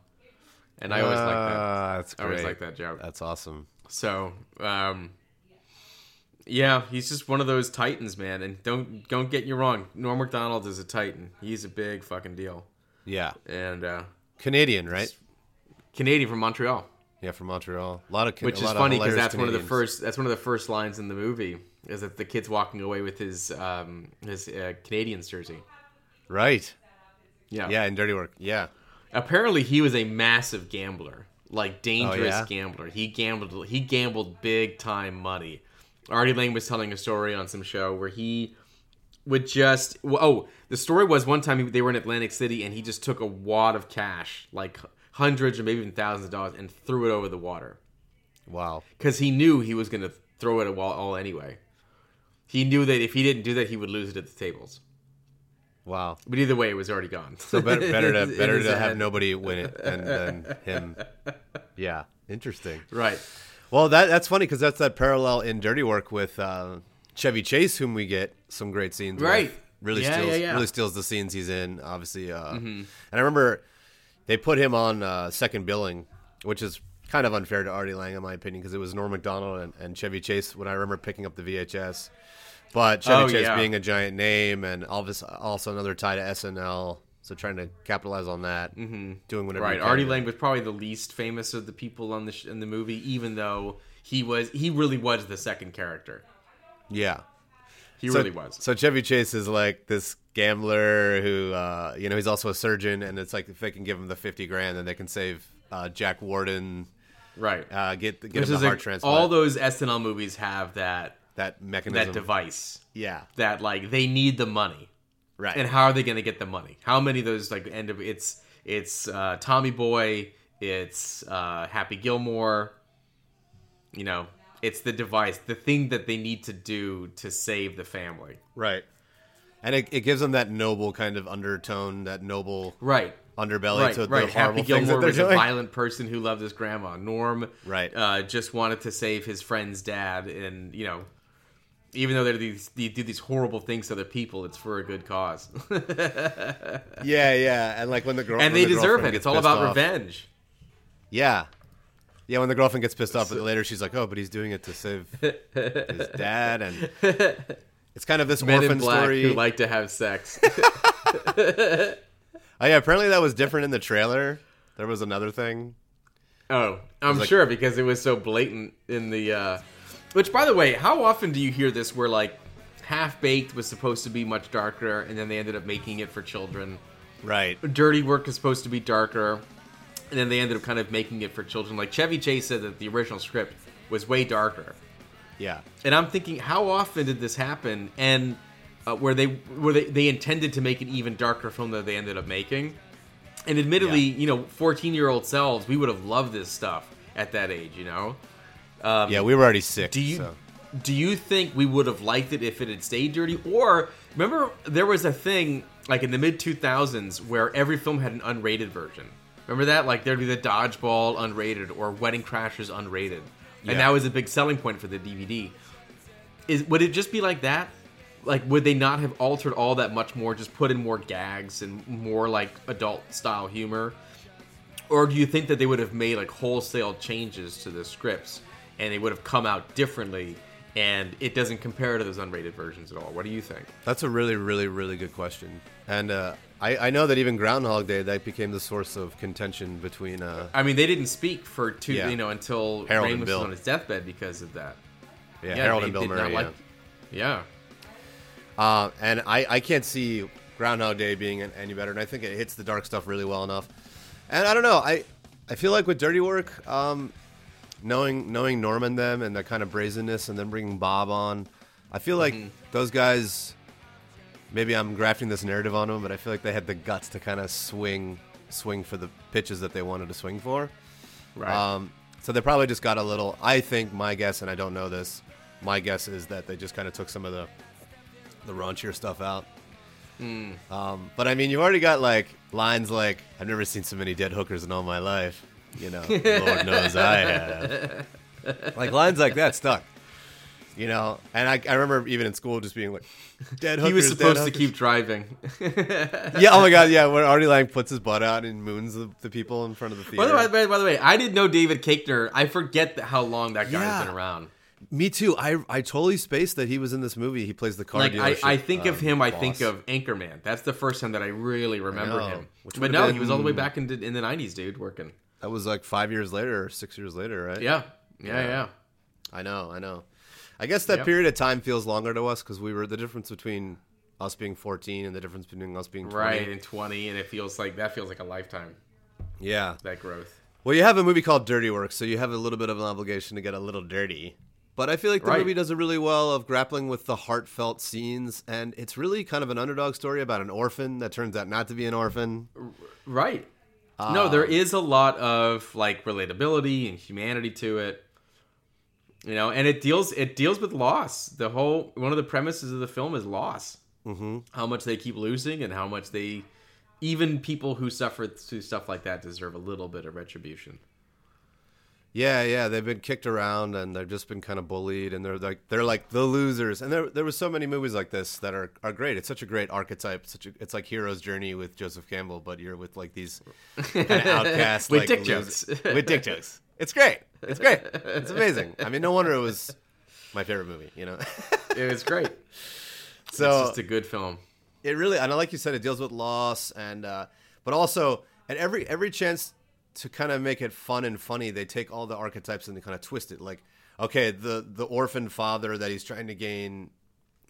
And I always like that.
Ah, That's
I always like that joke.
That's awesome.
So, um, yeah, he's just one of those titans, man. And don't don't get you wrong, Norm Macdonald is a titan. He's a big fucking deal.
Yeah.
And uh,
Canadian, right?
Canadian from Montreal,
Yeah, from Montreal. A lot of
which
a
is funny because that's one of the first. That's one of the first lines in the movie is that the kid's walking away with his um, his uh, Canadiens jersey.
Right.
Yeah.
Yeah, in Dirty Work. Yeah.
Apparently, he was a massive gambler, like dangerous
Oh, yeah?
gambler. He gambled. He gambled big time money. Artie Lange was telling a story on some show where he would just. Oh, the story was one time they were in Atlantic City and he just took a wad of cash, like hundreds or maybe even thousands of dollars, and threw it over the water
Wow.
because he knew he was going to throw it all, all anyway. He knew that if he didn't do that, he would lose it at the tables.
Wow.
But either way, it was already gone.
So better, better to better to have nobody win it than, than him. Yeah. Interesting.
Right.
Well, that that's funny because that's that parallel in Dirty Work with uh, Chevy Chase, whom we get some great scenes. with.
Right.
Really
Yeah,
steals
yeah, yeah.
really steals the scenes he's in. Obviously, uh,
Mm-hmm.
and I remember they put him on uh, second billing, which is kind of unfair to Artie Lange in my opinion because it was Norm Macdonald and, and Chevy Chase when I remember picking up the VHS. But Chevy
Oh,
Chase
yeah.
being a giant name and also another tie to SNL, so trying to capitalize on that, mm-hmm. doing whatever.
Right, Artie Lange was probably the least famous of the people on the sh- in the movie, even though he was he really was the second character.
Yeah.
He
so,
really was.
So Chevy Chase is like this gambler who, uh, you know, he's also a surgeon, and it's like if they can give him the fifty grand, then they can save uh, Jack Warden,
Right.
uh, get get him the
a-
heart transplant.
all those SNL movies have that
that mechanism.
that device
yeah,
that like they need the money,
right.
and how are they going to get the money? How many of those like end of It's it's uh, Tommy Boy, it's uh, Happy Gilmore. You know, it's the device, the thing that they need to do to save the family.
right. And it, it gives them that noble kind of undertone, that noble
Right.
underbelly
right,
to
right.
the horrible
Happy
things that
Gilmore
they're
was a violent person who loved his grandma. Norm,
Right.
uh, just wanted to save his friend's dad, and you know, even though they're these, they do these horrible things to other people, it's for a good cause,
yeah, yeah. And like when the girl
and they
the
deserve it. It's all about
off-
revenge.
Yeah. Yeah, when the girlfriend gets pissed off, but later she's like, "Oh, but he's doing it to save his dad," and it's kind of this
Men
orphan
in black
story.
who like to have sex.
Oh yeah, apparently that was different in the trailer. There was another thing.
oh, I'm
like-
sure because it was so blatant in the. Uh... Which, by the way, how often do you hear this? Where like Half Baked was supposed to be much darker, and then they ended up making it for children.
Right.
Dirty Work is supposed to be darker, and then they ended up kind of making it for children. Like Chevy Chase said that the original script was way darker,
Yeah.
and I'm thinking, how often did this happen? And uh, where they where they, they intended to make an even darker film that they ended up making. And admittedly,
Yeah.
you know, 14 year old selves, we would have loved this stuff at that age. You know,
yeah, we were already sick.
do you
so.
do you think we would have liked it if it had stayed dirty? Or remember there was a thing like in the mid 2000s where every film had an unrated version. Remember that? Like there'd be the Dodgeball unrated or Wedding Crashers unrated,
Yeah.
and that was a big selling point for the DVD. Is would it just be like that? Like would they not have altered all that much more? Just put in more gags and more like adult style humor, or do you think that they would have made like wholesale changes to the scripts and they would have come out differently? And it doesn't compare to those unrated versions at all. What do you think?
That's a really, really, really good question. And uh, I, I know that even Groundhog Day that became the source of contention between. Uh,
I mean, they didn't speak for two,
Yeah.
you know, until
Harold and
was on his deathbed because of that.
Yeah, Harold and Bill Murray,
like- yeah.
Uh, and I, I can't see Groundhog Day being any better, and I think it hits the dark stuff really well enough. And I don't know, I I feel like with Dirty Work, um, knowing knowing Norman them and that kind of brazenness, and then bringing Bob on, I feel like
Mm-hmm.
those guys. Maybe I'm grafting this narrative on them, but I feel like they had the guts to kind of swing swing for the pitches that they wanted to swing for.
Right.
Um, so they probably just got a little. I think my guess, and I don't know this. My guess is that they just kind of took some of the the raunchier stuff out.
Hmm.
Um, but I mean, you've already got like lines like "I've never seen so many dead hookers in all my life." You know, Lord knows I have. Like lines like that stuck. You know, and I, I remember even in school just being like, "Dead hookers."
he was supposed to keep driving.
Yeah. Oh my god. Yeah. When Artie Lang puts his butt out and moons the, the people in front of the
by,
theater.
the way, by, by the way, I didn't know David Koechner. I forget how long that guy
Yeah.
been around.
Me too. I I totally spaced that he was in this movie. He plays the car
Like I,
dealership.
I think of
um,
him, I think of Anchorman. That's the first time that I really remember
know.
him.
Which
but no,
been-
he was all the way back in, in the '90s, dude, working.
that was like five years later or six years later, right?
Yeah, yeah,
Yeah.
yeah.
I know, I know. I guess that
Yep.
period of time feels longer to us because we were the difference between us being 14 and the difference between us being 20.
Right, and 20, and it feels like that feels like a lifetime.
Yeah.
That growth.
Well, you have a movie called Dirty Work, so you have a little bit of an obligation to get a little dirty. But I feel like the
Right.
movie does it really well of grappling with the heartfelt scenes, and it's really kind of an underdog story about an orphan that turns out not to be an orphan.
Right. no, there
Um,
a lot of like relatability and humanity to it. You know, and it deals it deals with loss. The whole one of the premises of the film is loss.
Mm-hmm.
How much they keep losing, and how much they, even people who suffer through stuff like that, deserve a little bit of retribution.
Yeah, yeah, they've been kicked around and they've just been kind of bullied, and they're like they're like the losers. And there there was so many movies like this that are, are great. It's such a great archetype. Such a, it's like Hero's Journey with Joseph Campbell, but you're with like these kind of outcasts
With
like,
dick
losers-
jokes.
with dick jokes. It's great. It's great. It's amazing. I mean, no wonder it was my favorite movie. You know,
It was great.
so
it's just a good film.
it really and like you said it deals with loss and uh but also at every every chance to kind of make it fun and funny they take all the archetypes and they kind of twist it like okay the the orphan father that he's trying to gain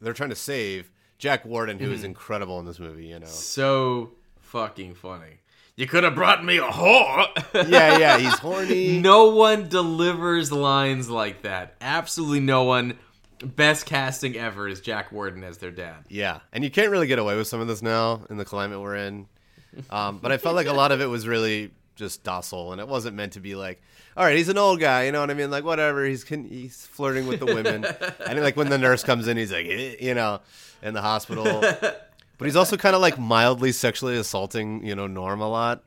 they're trying to save jack warden who is incredible in this movie you know
So fucking funny. You could have brought me a whore.
yeah yeah he's horny
No one delivers lines like that. Absolutely no one. Best casting ever is Jack Warden as their dad.
yeah and you can't really get away with some of this now in the climate we're in um, but i felt like a lot of it was really just docile and it wasn't meant to be like all right he's an old guy you know what i mean like whatever he's he's flirting with the women and like when the nurse comes in he's like eh, you know in the hospital but he's also kind of like mildly sexually assaulting you know norm a lot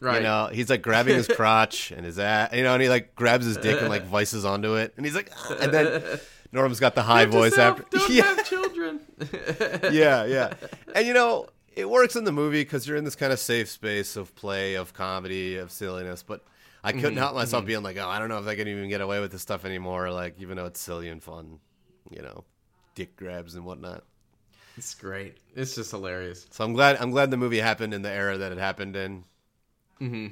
Right.
you know he's like grabbing his crotch and his ass you know and he like grabs his dick and like vices onto it and he's like "Ah," and then norm's got the high voice
self,
after
Don't
Yeah
have children.
yeah, yeah. And you know, it works in the movie because you're in this kind of safe space of play, of comedy, of silliness. But I couldn't
Mm-hmm,
help myself being like, oh, I don't know if I can even get away with this stuff anymore. Like, even though it's silly and fun, you know, dick grabs and whatnot.
It's great. It's just hilarious.
So I'm glad I'm glad the movie happened in the era that it happened in.
hmm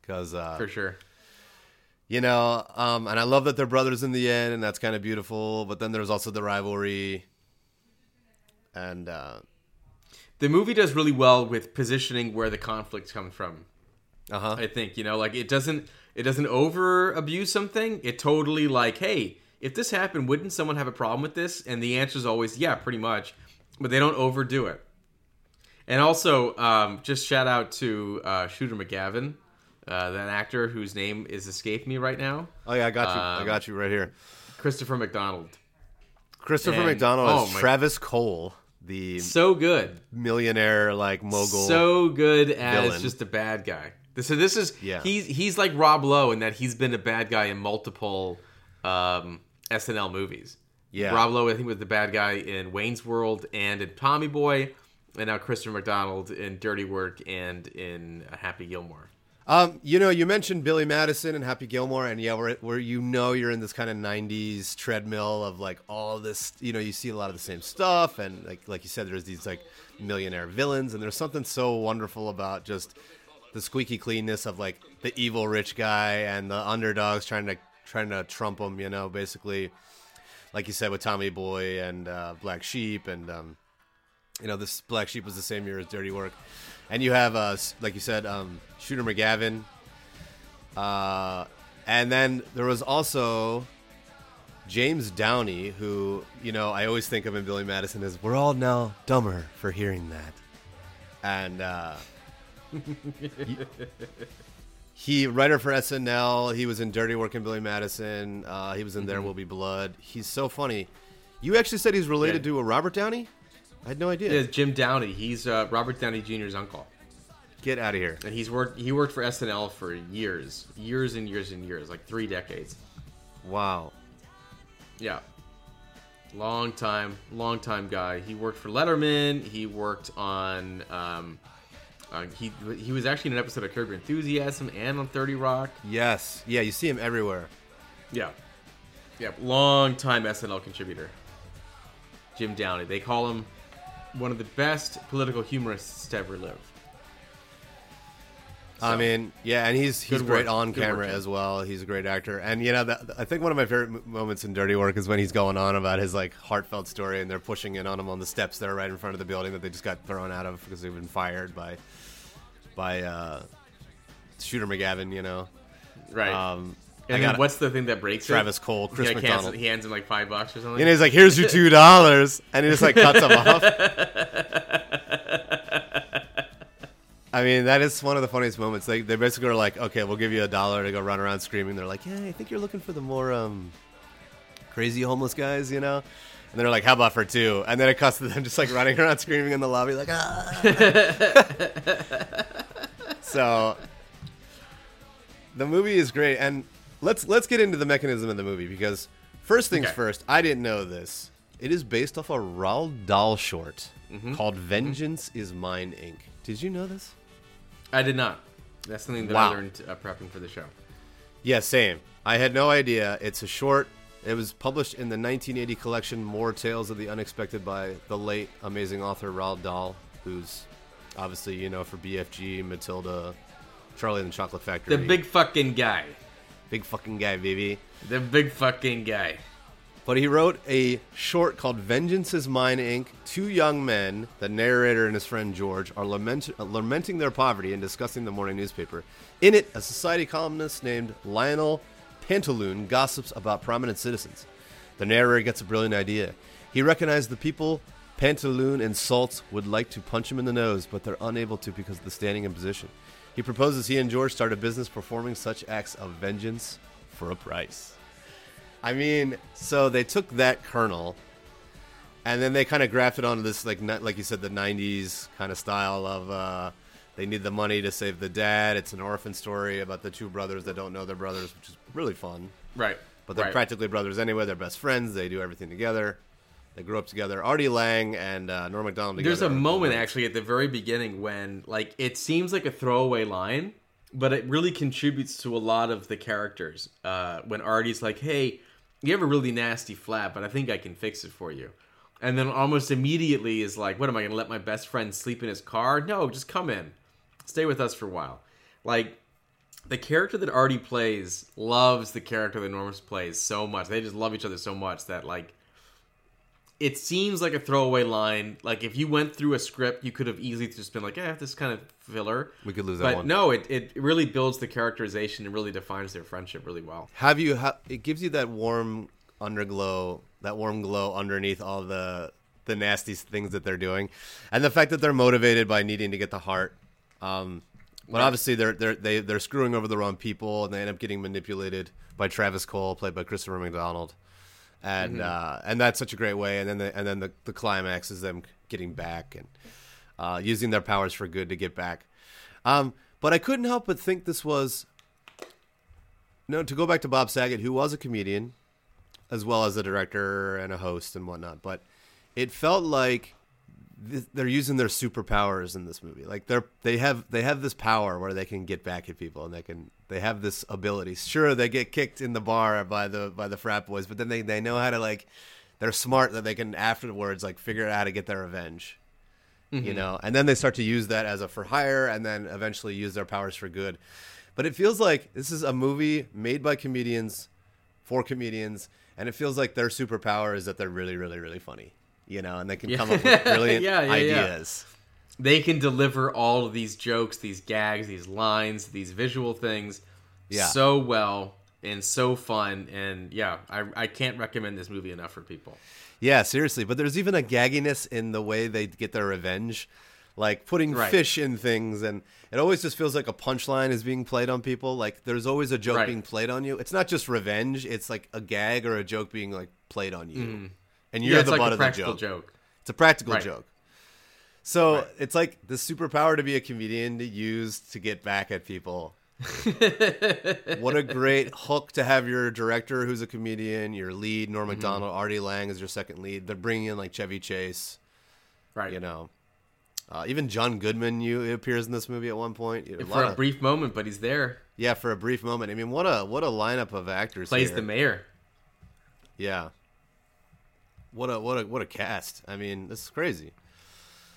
Because uh,
For sure.
you know, um, and I love that they're brothers in the end, and that's kind of beautiful. But then there's also the rivalry, and uh
The movie does really well with positioning where the conflict comes from.
Uh huh.
I think you know, like it doesn't it doesn't over abuse something. It totally like, hey, if this happened, wouldn't someone have a problem with this? And the answer is always, yeah, pretty much. But they don't overdo it. And also, um, just shout out to uh, Shooter McGavin, uh, that actor whose name is escaping me right now,
Oh yeah, I got you. I
Um,
got you right here.
Christopher McDonald.
Christopher
And-
McDonald
oh
is Travis Cole, the
So good.
millionaire like mogul.
so good as
villain.
just a bad guy. So this is
Yeah.
he's he's like Rob Lowe in that he's been a bad guy in multiple um, SNL movies.
Yeah.
Rob Lowe I think was the bad guy in Wayne's World and in Tommy Boy, and now Christopher McDonald in Dirty Work and in Happy Gilmore.
um, you know, you mentioned Billy Madison and Happy Gilmore, and yeah, where, where you know you're in this kind of '90s treadmill of like all this. You know, you see a lot of the same stuff, and like like you said, there's these like millionaire villains, and there's something so wonderful about just the squeaky cleanness of like the evil rich guy and the underdogs trying to trying to trump him. You know, basically. Like you said with Tommy Boy and uh, Black Sheep, and um, you know this Black Sheep was the same year as Dirty Work, and you have uh, like you said um, Shooter McGavin, uh, and then there was also James Downey, who you know I always think of in Billy Madison as we're all now dumber for hearing that, and uh, he writer for SNL. He was in Dirty Work and Billy Madison. Uh, he was in There Will Be Blood. He's so funny. You actually said he's related
Yeah.
to a Robert Downey. I had no idea.
Yeah, Jim Downey. He's uh, Robert Downey Jr.'s uncle,
Get out of here.
and he's worked. He worked for SNL for years, years and years and years, like three decades.
Wow.
Yeah, long time, long time guy. He worked for Letterman. He worked on. Um, uh, he he was actually in an episode of Curb Your Enthusiasm and on Thirty Rock.
Yes. Yeah. You see him everywhere.
Yeah, yeah, long time SNL contributor. Jim Downey. They call him one of the best political humorists to ever live.
I mean, yeah, and he's he's great
work.
on
Good
camera
work,
as well. He's a great actor, and you know, that, I think one of my favorite moments in Dirty Work is when he's going on about his like heartfelt story, and they're pushing in on him on the steps that are right in front of the building that they just got thrown out of because they've been fired by by uh, Shooter McGavin. You know,
Right.
um, I
and then what's the thing that breaks it?
Travis Cole, Chris
he, like, hands,
McDonald.
he hands him like five bucks or something.
and he's like, "Here's your two dollars," and he just like cuts him off. I mean, that is one of the funniest moments. They they basically are like, "Okay, we'll give you a dollar to go run around screaming." They're like, "Yeah, I think you're looking for the more um, crazy homeless guys, you know." And they're like, "How about for two? And then it cuts to them just like running around screaming in the lobby, like, "Ah!" so the movie is great, and let's let's get into the mechanism of the movie because first things
Okay.
first, I didn't know this. It is based off a Roald Dahl short
Mm-hmm.
called "Vengeance Is Mine, Inc." Did you know this?
I did not. That's something that
Wow.
I learned uh, prepping for the show.
Yeah, same. I had no idea. It's a short. It was published in the 1980 collection "More Tales of the Unexpected" by the late amazing author Roald Dahl, who's obviously you know for BFG, Matilda, Charlie and the Chocolate Factory,
The big fucking guy.
big fucking guy, baby.
The big fucking guy.
But he wrote a short called Vengeance is Mine, Inc. Two young men, the narrator and his friend George, are lament- lamenting their poverty and discussing the morning newspaper. In it, a society columnist named Lionel Pantaloon gossips about prominent citizens. The narrator gets a brilliant idea. He recognized the people Pantaloon insults would like to punch him in the nose, but they're unable to because of the standing and position. He proposes he and George start a business performing such acts of vengeance for a price. I mean, so they took that kernel, and then they kind of grafted onto this, like, like you said, the '90s kind of style of uh, they need the money to save the dad. It's an orphan story about the two brothers that don't know their brothers, which is really fun.
Right.
But they're
right.
practically brothers anyway. They're best friends. They do everything together. They grew up together. Artie Lange and uh, Norm Macdonald.
There's a moment actually at the very beginning when like it seems like a throwaway line, but it really contributes to a lot of the characters. Uh, when Artie's like, "Hey, you have a really nasty flat, but I think I can fix it for you," and then almost immediately is like, "What am I going to let my best friend sleep in his car? No, just come in, stay with us for a while." Like the character that Artie plays loves the character that Normus plays so much. They just love each other so much that like it seems like a throwaway line. Like if you went through a script, you could have easily just been like, "Yeah, this is kind of filler."
We could lose that
but
one.
no, it, it really builds the characterization and really defines their friendship really well.
Have you? Ha- it gives you that warm underglow, that warm glow underneath all the the nasty things that they're doing, and the fact that they're motivated by needing to get the heart. Um, but obviously, they're they're they, they're screwing over the wrong people, and they end up getting manipulated by Travis Cole, played by Christopher McDonald, and uh, and that's such a great way. And then the, and then the, the climax is them getting back and uh, using their powers for good to get back. Um, but I couldn't help but think this was no, to go back to Bob Saget, who was a comedian, as well as a director and a host and whatnot. But it felt like th- they're using their superpowers in this movie. Like they're they have they have this power where they can get back at people and they can they have this ability. Sure, they get kicked in the bar by the by the frat boys, but then they they know how to like they're smart that they can afterwards like figure out how to get their revenge. You mm-hmm. know, and then they start to use that as a for hire, and then eventually use their powers for good. But it feels like this is a movie made by comedians for comedians, and it feels like their superpower is that they're really, really, really funny. You know, and they can come up with brilliant
Yeah, yeah, yeah.
ideas.
they can deliver all of these jokes, these gags, these lines, these visual things
Yeah.
so well and so fun. And yeah, I, I can't recommend this movie enough for people.
Yeah, seriously. But there's even a gagginess in the way they get their revenge, like putting
Right.
fish in things, and it always just feels like a punchline is being played on people. Like there's always a joke
Right.
being played on you. It's not just revenge; it's like a gag or a joke being like played on you, mm-hmm. And
Mm-hmm.
you're
it's
the
like
butt of the joke.
joke.
It's a practical
Right.
joke. So
Right.
it's like the superpower to be a comedian to use to get back at people. what a great hook to have your director who's a comedian, your lead Norm
Mm-hmm.
Macdonald, Artie Lange is your second lead. They're bringing in like Chevy Chase,
Right.
you know. Uh, even John Goodman you appears in this movie at one point. A
for a
of-
brief moment, but he's there.
yeah, for a brief moment. I mean, what a what a lineup of actors
Plays
here.
the mayor.
Yeah. What a what a what a cast! I mean, this is crazy.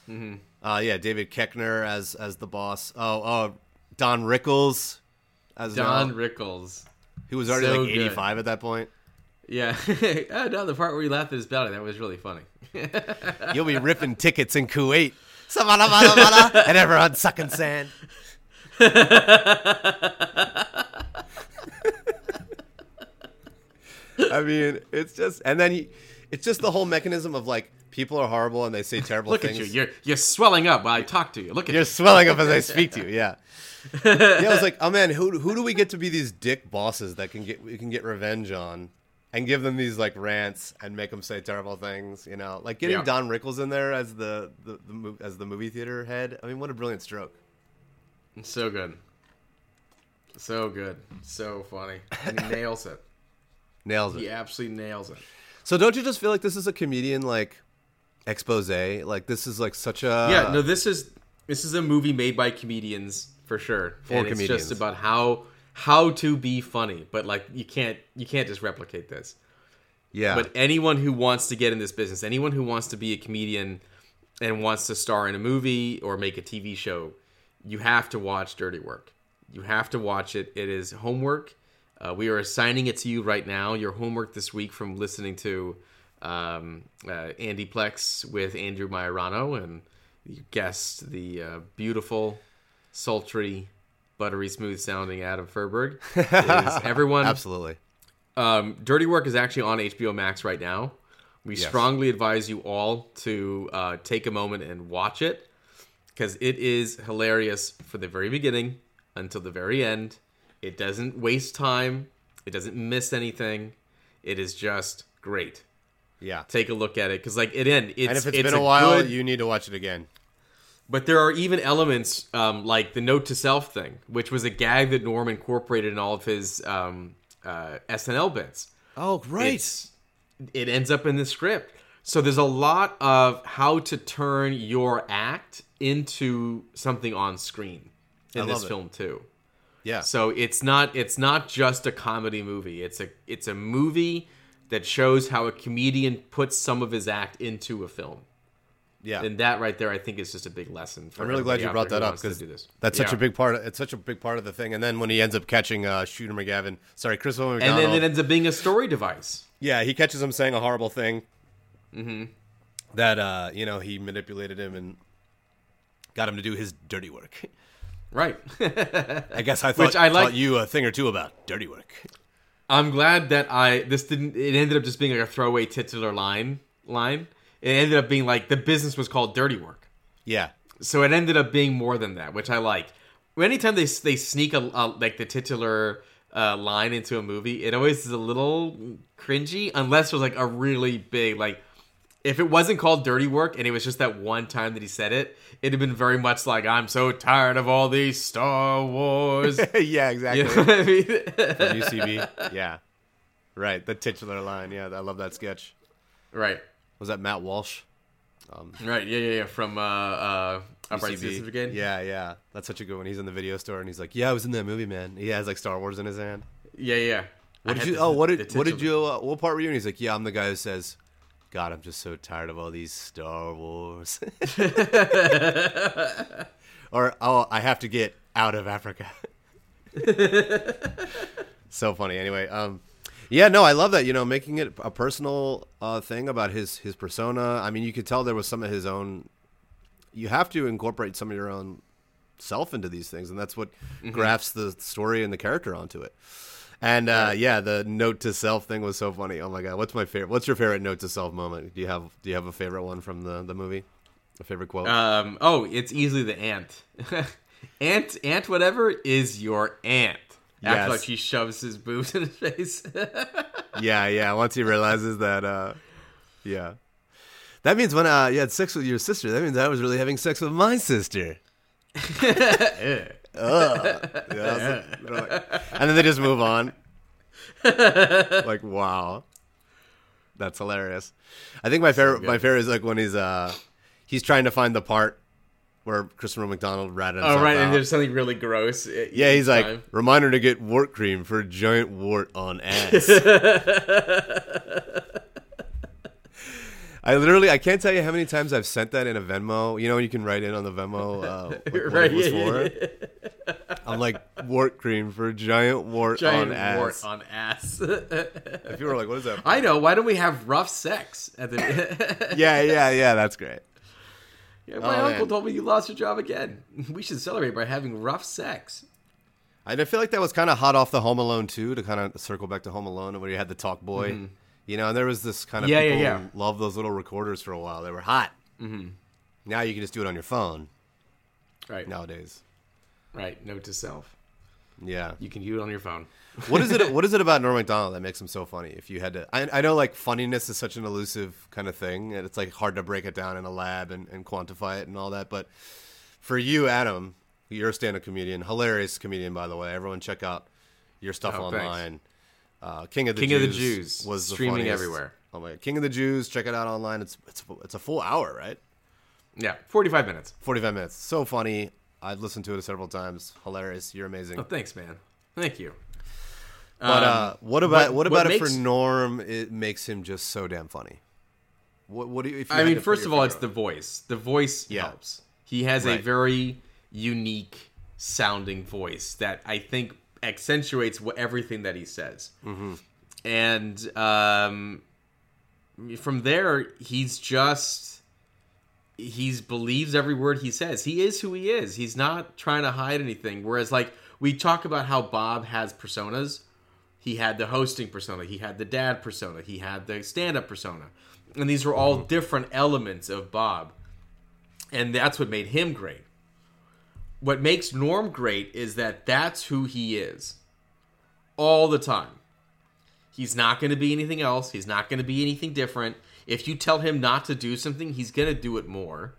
Mm-hmm.
Uh, yeah, David Koechner as as the boss. Oh, oh, Don Rickles as
Don
Don.
Rickles.
Who was already
so
like eighty five at that point.
Yeah. oh, no, the part where he laughed at his belly, that was really funny.
You'll be ripping tickets in Kuwait. And everyone's sucking sand. I mean, it's just, and then you, it's just the whole mechanism of like people are horrible and they say terrible
Look
things.
at you. You're, you're swelling up while I talk to you. Look at
You're
you.
swelling up as I speak to you. Yeah. yeah, I was like, oh man, who who do we get to be these dick bosses that can get we can get revenge on, and give them these like rants and make them say terrible things? You know, like getting
Yeah.
Don Rickles in there as the the, the as the movie theater head. I mean, what a brilliant stroke.
So good. So good. So funny. And he nails it.
Nails it.
He absolutely nails it.
So don't you just feel like this is a comedian like expose? Like this is like such a
yeah, no, this is this is a movie made by comedians for sure.
For
and
comedians.
it's just about how how to be funny, but like you can't you can't just replicate this.
yeah.
But anyone who wants to get in this business, anyone who wants to be a comedian and wants to star in a movie or make a TV show, you have to watch Dirty Work. You have to watch it. It is homework. Uh, we are assigning it to you right now. Your homework this week from listening to um, uh, Andy Plex with Andrew Majorano and you guessed the uh, beautiful, sultry, buttery smooth sounding Adam Feuerberg. Is everyone
Absolutely.
um, Dirty Work is actually on HBO Max right now. We
Yes.
strongly advise you all to uh, take a moment and watch it because it is hilarious from the very beginning until the very end. It doesn't waste time. It doesn't miss anything. It is just great.
Yeah.
Take a look at it because, like, it end. It's,
And if it's
it's
been a, while,
good-
you need to watch it again.
but there are even elements um, like the note to self thing, which was a gag that Norm incorporated in all of his um, uh, SNL bits.
Oh, right.
It's, it ends up in the script. So there's a lot of how to turn your act into something on screen in this
it.
film too.
Yeah.
So it's not it's not just a comedy movie. It's a it's a movie that shows how a comedian puts some of his act into a film.
yeah.
And that right there I think is just a big lesson for
I'm really glad you brought that up
this.
that's such a big part. Of, it's such a big part of the thing. And then when he ends up catching uh, Shooter McGavin, sorry, Christopher
and then it ends up being a story device.
yeah, he catches him saying a horrible thing.
Mm-hmm.
That uh, you know he manipulated him and got him to do his dirty work.
Right.
I guess I thought
Which I like-
taught you a thing or two about dirty work.
I'm glad that I this didn't. It ended up just being like a throwaway titular line. Line. It ended up being like the business was called Dirty Work,
Yeah,
so it ended up being more than that, which I like. Anytime they they sneak a, a like the titular uh, line into a movie, it always is a little cringy unless there's like a really big like. If it wasn't called Dirty Work and it was just that one time that he said it, it'd have been very much like I'm so tired of all these Star Wars.
yeah, exactly.
you know I mean?
From UCB, yeah, right. The titular line. Yeah, I love that sketch.
right.
Was that Matt Walsh?
Right, yeah, yeah, yeah. From uh, uh, Upright. Citizens Brigade.
Yeah, yeah. That's such a good one. He's in the video store and he's like, "Yeah, I was in that movie, man." He has like Star Wars in his hand.
yeah, yeah.
What
I
did you?
the-
oh, what did what did you? Uh, what part were you in? He's like, "Yeah, I'm the guy who says." God, I'm just so tired of all these Star Wars. or oh, I have to get out of Africa. so funny. Anyway, um, Yeah, no, I love that. You know, making it a personal uh, thing about his his persona. I mean, you could tell there was some of his own. You have to incorporate some of your own self into these things, and that's what
Mm-hmm.
grafts the story and the character onto it. And uh, yeah, the note to self thing was so funny. Oh my god, what's my favorite? What's your favorite note to self moment? Do you have Do you have a favorite one from the the movie? A favorite quote?
Um, oh, it's easily the ant. ant, ant, whatever is your. After
Yes.
like he shoves his boobs in his face.
yeah, yeah. Once he realizes that, uh, yeah, that means when uh, you had sex with your sister, that means I was really having sex with my sister.
Eh.
Ugh. They're like- and then they just move on. like wow, that's hilarious. I think my favorite, my favorite is like when he's uh, he's trying to find the part where Christopher McDonald ratted
oh right,
out.
and there's something really gross.
yeah, he's
each
like, reminder to get wart cream for a giant wart on ass. I literally, I can't tell you how many times I've sent that in a Venmo. You know, you can write in on the Venmo uh, what, what
right, yeah,
for.
yeah, yeah.
I'm like wart cream for giant wart
giant
on ass.
wart on ass.
If you were like, what is that?
I know. Why don't we have rough sex at the?
yeah, yeah, yeah. That's great.
Yeah, my
Oh,
uncle
man.
told me you lost your job again. We should celebrate by having rough sex.
I feel like that was kind of hot off the Home Alone too. To kind of circle back to Home Alone, where you had the talk boy. You know, and there was this kind of.
Yeah, yeah,
people
yeah.
who loved those little recorders for a while. They were hot. Mm-hmm. Now you can just do it on your phone
Right.
nowadays.
Right. Note to self.
Yeah.
You can do it on your phone.
what is it? What is it about Norm Macdonald that makes him so funny? If you had to, I, I know like funniness is such an elusive kind of thing, and it's like hard to break it down in a lab and, and quantify it and all that. But for you, Adam, you're a stand-up comedian, hilarious comedian, by the way. Everyone check out your stuff
Oh, thanks.
Uh, King of the
King
Jews
of the Jews,
was the
streaming
funniest.
everywhere.
Oh my, King of the Jews, check it out online. It's it's it's a full hour, right?
Yeah. Forty-five minutes.
45 minutes. So funny. I've listened to it several times. Hilarious. You're amazing.
Oh, thanks, man. Thank you.
But
Um,
uh, what about
what-
what,
what
about it
makes-
for Norm? It makes him just so damn funny. What what do you?
I mean, first of all, it's
on
the voice. The voice
Yeah.
helps. He has a very unique sounding voice that I think accentuates what, everything that he says. Mm-hmm. And um, from there, he's just he's believes every word he says. He is who he is. He's not trying to hide anything. Whereas, like we talk about how Bob has personas. He had the hosting persona. He had the dad persona. He had the stand-up persona, and these were all different elements of Bob, and that's what made him great. What makes Norm great is that that's who he is, all the time. He's not going to be anything else. He's not going to be anything different. If you tell him not to do something, he's going to do it more.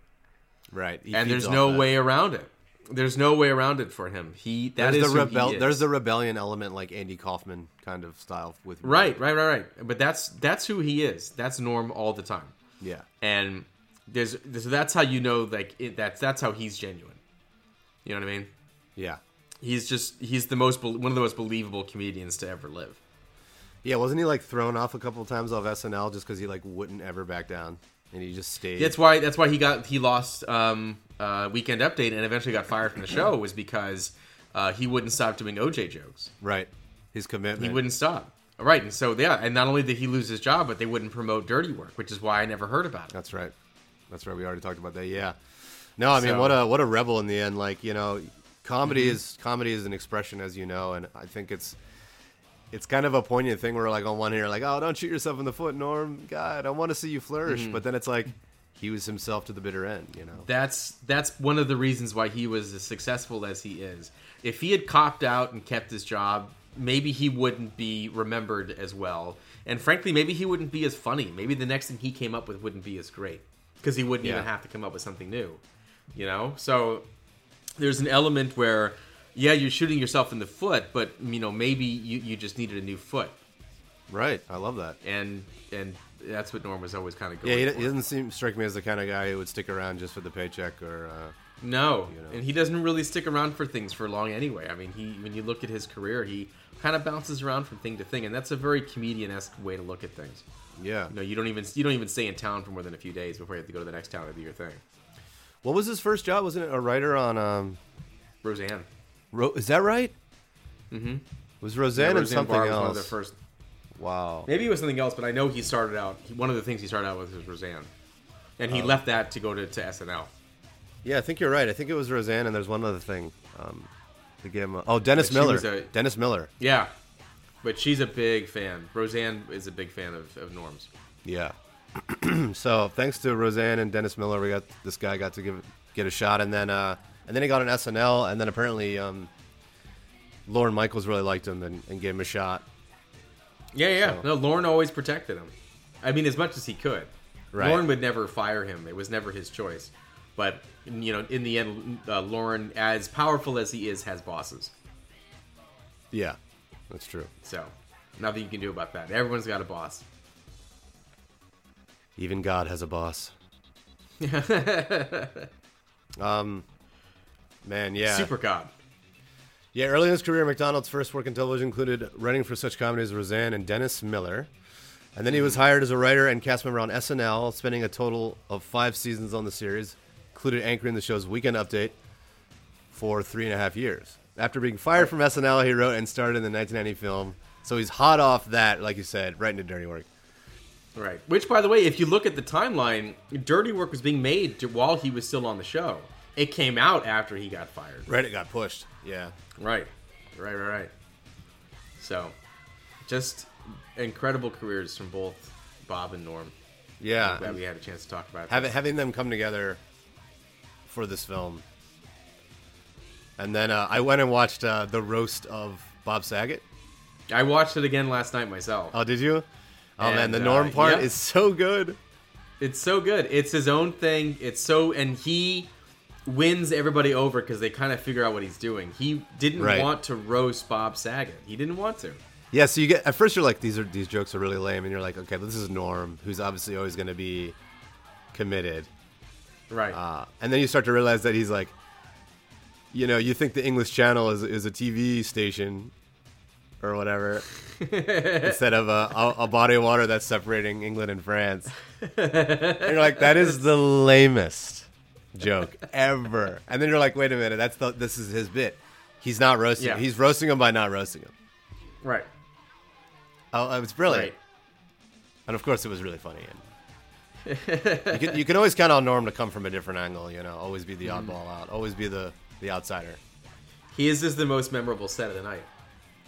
right, he
and there's no
that.
way around it. There's no way around it for him. He that
There's
is
the
who he
rebel.
is.
There's the rebellion element, like Andy Kaufman kind of style with
right, right, right, right. But that's that's who he is. That's Norm all the time.
Yeah,
And there's so that's how you know like it, that's that's how he's genuine. You know what I mean?
yeah,
He's just he's the most one of the most believable comedians to ever live.
yeah. Wasn't he like thrown off a couple of times off SNL just because he like wouldn't ever back down and he just stayed?
That's why that's why he got he lost um, uh, Weekend Update and eventually got fired from the show was because uh, he wouldn't stop doing OJ jokes.
right. His commitment.
He wouldn't stop. Right, and so yeah, and not only did he lose his job, but they wouldn't promote Dirty Work, which is why I never heard about it.
That's right. That's right. We already talked about that. Yeah. No, I mean,
So-
what a what a rebel in the end. Like you know, comedy
Mm-hmm.
is comedy is an expression, as you know, and I think it's it's kind of a poignant thing where like on one hand, like, oh, don't shoot yourself in the foot, Norm. God, I want to see you flourish.
Mm-hmm.
But then it's like he was himself to the bitter end. You know.
That's that's one of the reasons why he was as successful as he is. If he had copped out and kept his job, maybe he wouldn't be remembered as well. And frankly, maybe he wouldn't be as funny. Maybe the next thing he came up with wouldn't be as great because he wouldn't even have to come up with something new. You know? So there's an element where yeah, you're shooting yourself in the foot, but you know, maybe you, you just needed a new foot.
Right. I love that.
And and that's what Norm was always kind of
Yeah,
going
he,
for.
he doesn't seem strike me as the kind of guy who would stick around just for the paycheck or. Uh,
No,
you know.
and he doesn't really stick around for things for long anyway. I mean, he when you look at his career, he kind of bounces around from thing to thing, and that's a very comedian-esque way to look at things.
yeah.
You know, you don't even you don't even stay in town for more than a few days before you have to go to the next town to do your thing.
What was his first job? Wasn't it a writer on? Um,
Roseanne,
Ro- is that right? Mm-hmm. Was Roseanne and
Roseanne
something
Barr was one of
else?
their first.
Wow.
Maybe it was something else, but I know he started out. He, one of the things he started out with was Roseanne, and he left that to go to, to SNL.
Yeah, I think you're right. I think it was Roseanne, and there's one other thing. Um, to give him a, oh, Dennis
But
Miller.
a-
Dennis Miller.
Yeah, but she's a big fan. Roseanne is a big fan of, of Norm's.
Yeah. so thanks to Roseanne and Dennis Miller, we got this guy got to give get a shot, and then uh, and then he got an SNL, and then apparently um, Lorne Michaels really liked him and, and gave him a shot.
Yeah, yeah.
So-
No, Lorne always protected him. I mean, as much as he could.
Right.
Lorne would never fire him. It was never his choice. But you know, in the end, uh, Lorne, as powerful as he is, has bosses.
Yeah, that's true.
So nothing you can do about that. Everyone's got a boss.
Even God has a boss. um, man, yeah,
Super God.
Yeah, early in his career, Macdonald's first work in television included writing for such comedies as Roseanne and Dennis Miller. And then he was hired as a writer and cast member on SNL, spending a total of five seasons on the series, included anchoring the show's Weekend Update for three and a half years. After being fired from SNL, he wrote and starred in the 1990 film. So he's hot off that, like you said, right into dirty work.
Right. Which, by the way, if you look at the timeline, Dirty Work was being made while he was still on the show. It came out after he got fired.
Right, it got pushed. Yeah.
Right. Right, right, right. So, just incredible careers from both Bob and Norm.
Yeah.
Glad we had a chance to talk about
having having them come together for this film. And then uh, I went and watched uh, the roast of Bob Saget.
I watched it again last night myself.
Oh, did you? Oh man,
And,
the
uh,
Norm part
yeah.
is so good.
It's so good. It's his own thing. It's so, and he wins everybody over because they kind of figure out what he's doing. He didn't
Right.
want to roast Bob Saget. He didn't want to.
Yeah, so you get at first you're like these are these jokes are really lame, and you're like, okay, this is Norm, who's obviously always going to be committed,
Right.
uh, and then you start to realize that he's like, you know, you think the English Channel is is a TV station or whatever, instead of a, a, body of water that's separating England and France. And you're like, that is the lamest joke ever. And then you're like, wait a minute, that's the this is his bit. He's not roasting.
Yeah.
He's roasting him by not roasting him.
right.
Oh, it was brilliant.
Right.
And of course, it was really funny. You can you can always count on Norm to come from a different angle. You know, always be the
Mm.
oddball out, always be the the outsider.
His is the most memorable set of the night.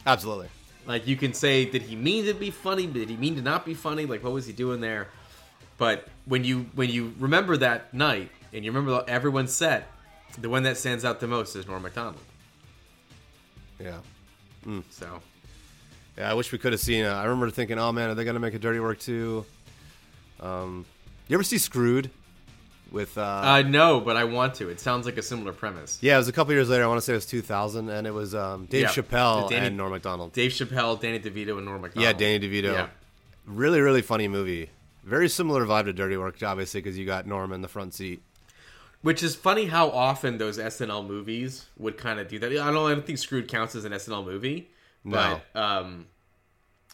Absolutely.
Like you can say, did he mean to be funny? Did he mean to not be funny? Like what was he doing there? But when you when you remember that night and you remember everyone's set, the one that stands out the most is Norm Macdonald.
Yeah.
So
Yeah. I wish we could have seen. Uh, I remember thinking, oh man, are they gonna make a Dirty Work too? Um, you ever see Screwed? With uh,
uh, no, but I want to. It sounds like a similar premise.
yeah, it was a couple years later. I want to say it was 2000, and it was um, Dave
Yeah.
Chappelle
Danny-
and Norm Macdonald.
Dave Chappelle, Danny DeVito, and Norm Macdonald Yeah.
Danny DeVito.
Yeah.
Really, really funny movie. Very similar vibe to Dirty Work, obviously, because you got Norm in the front seat.
Which is funny how often those SNL movies would kind of do that. I don't, I don't think Screwed counts as an SNL movie,
No.
but um,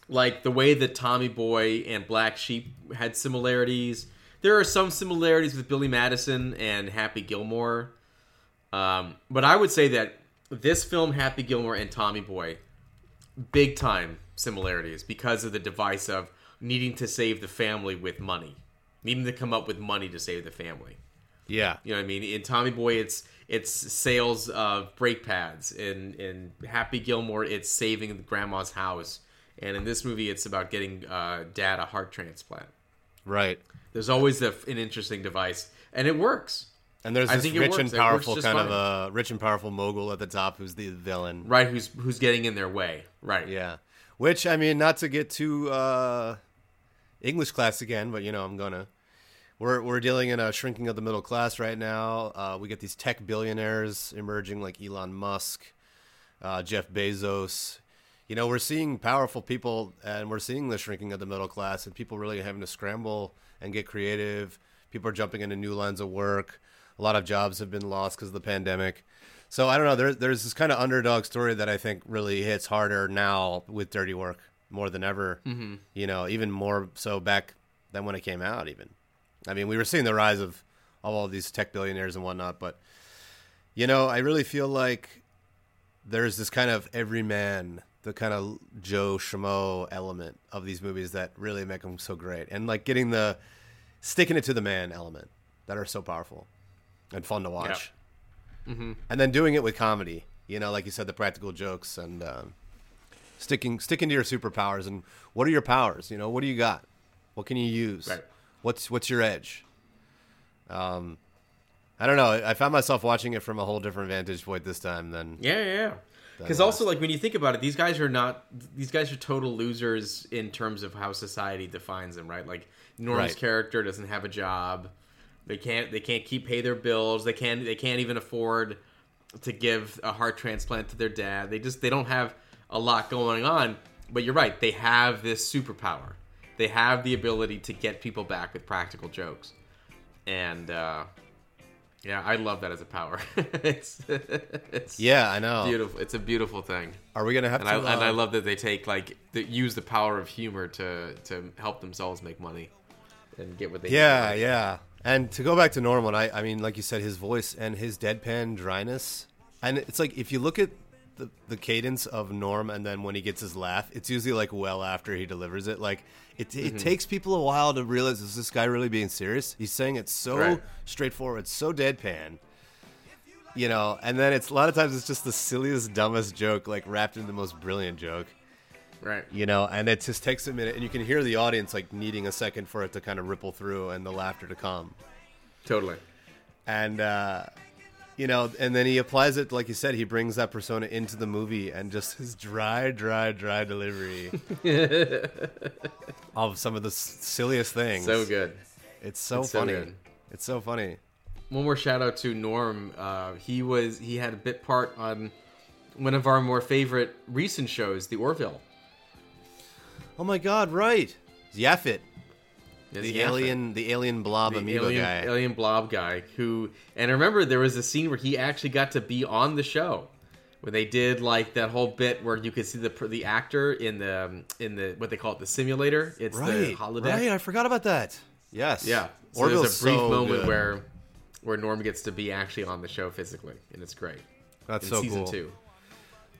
like the way that Tommy Boy and Black Sheep had similarities. There are some similarities with Billy Madison and Happy Gilmore, um, but I would say that this film, Happy Gilmore and Tommy Boy, big time similarities because of the device of needing to save the family with money, needing to come up with money to save the family.
Yeah.
You know what I mean? In Tommy Boy, it's it's sales of brake pads. In in Happy Gilmore, it's saving grandma's house. And in this movie, it's about getting uh, dad a heart transplant.
Right.
There's always a, an interesting device, and it works.
And there's
I
this rich and powerful kind of a rich and powerful mogul at the top who's the villain.
Right? Who's who's getting in their way? Right?
Yeah. Which I mean, not to get too uh, English class again, but you know, I'm gonna. We're we're dealing in a shrinking of the middle class right now. Uh, we get these tech billionaires emerging like Elon Musk, uh, Jeff Bezos. You know, we're seeing powerful people, and we're seeing the shrinking of the middle class, and people really having to scramble and get creative. People are jumping into new lines of work. A lot of jobs have been lost because of the pandemic. So I don't know. There, there's this kind of underdog story that I think really hits harder now with Dirty Work more than ever. Mm-hmm. You know, even more so back than when it came out. Even, I mean, we were seeing the rise of all of these tech billionaires and whatnot. But you know, I really feel like there's this kind of everyman the kind of Joe Schmo element of these movies that really make them so great, and like getting the sticking it to the man element that are so powerful and fun to watch. Mm-hmm. And then doing it with comedy, you know, like you said, the practical jokes and um, sticking sticking to your superpowers and what are your powers? You know, what do you got? What can you use?
Right.
What's what's your edge? Um, I don't know. I found myself watching it from a whole different vantage point this time than
Yeah, yeah, yeah. Because also, like when you think about it, these guys are not. These guys are total losers in terms of how society defines them, right? Like Norm's
Right.
character doesn't have a job. They can't. They can't keep pay their bills. They can't. They can't even afford to give a heart transplant to their dad. They just. They don't have a lot going on. But you're right. They have this superpower. They have the ability to get people back with practical jokes, and uh, yeah, I love that as a power. it's it's
yeah. I know.
beautiful. It's a beautiful thing,
Are we gonna have
and
to?
I and I
uh,
love that they take like use the power of humor to to help themselves make money and get what they
Yeah,
need.
yeah. And to go back to Norman, I, I mean, like you said, his voice and his deadpan dryness, and it's like if you look at the, the cadence of Norm, and then when he gets his laugh, it's usually like well after he delivers it. Like it,
Mm-hmm.
it takes people a while to realize is this guy really being serious? He's saying it so
Right.
straightforward, so deadpan. You know, and then it's a lot of times it's just the silliest, dumbest joke, like wrapped in the most brilliant joke
right.
you know and it just takes a minute and you can hear the audience like needing a second for it to kind of ripple through and the laughter to come
Totally.
and uh you know and then he applies it like you said he brings that persona into the movie and just his dry dry dry delivery of some of the s- silliest things
So good.
it's so
It's so
funny
good.
it's so funny
One more shout out to Norm. Uh, he was he had a bit part on one of our more favorite recent shows, The Orville.
oh my god right
Yaphit
The alien the alien blob
the
amoeba
alien,
guy.
alien blob guy who and I remember there was a scene where he actually got to be on the show where they did like that whole bit where you could see the the actor in the um, in the what they call it the simulator. It's the
right
holodeck.
right i forgot about that. Yes.
Yeah. So
Orville's
there's a brief
so
moment
good.
where where Norm gets to be actually on the show physically and it's great.
That's
in
so
season
cool.
two.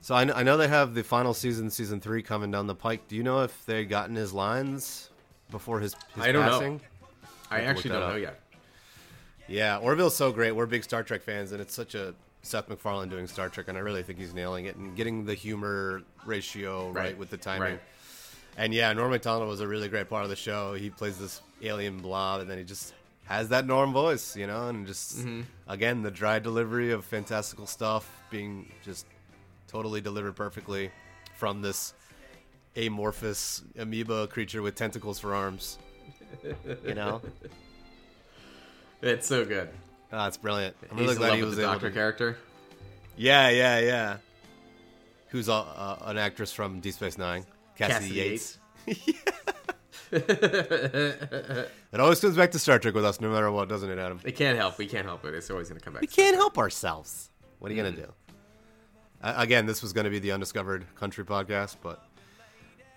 So I know they have the final season, season three, coming down the pike. Do you know if they gotten his lines before his, his
I don't know.
passing?
I actually don't
that
know yet
Yeah, Orville's so great. We're big Star Trek fans, and it's such a Seth MacFarlane doing Star Trek, and I really think he's nailing it and getting the humor ratio right,
Right,
with the timing.
right.
And yeah, Norm Macdonald was a really great part of the show. He plays this alien blob, and then he just has that Norm voice, you know, and just
Mm-hmm.
again the dry delivery of fantastical stuff being just totally delivered perfectly from this amorphous amoeba creature with tentacles for arms. You know,
it's so good
oh, it's brilliant. I'm
he's
really
in
glad
love
he was
the doctor
to.
character
Yeah, yeah, yeah. Who's a, uh, an actress from Deep Space Nine? Kasidy,
Kasidy
Yates. It always comes back to Star Trek with us, no matter what, doesn't it, Adam?
They can't help. We can't help it. It's always going to come back.
We can't help ourselves. What are you gonna do? Uh, again, this was going to be the undiscovered country podcast, but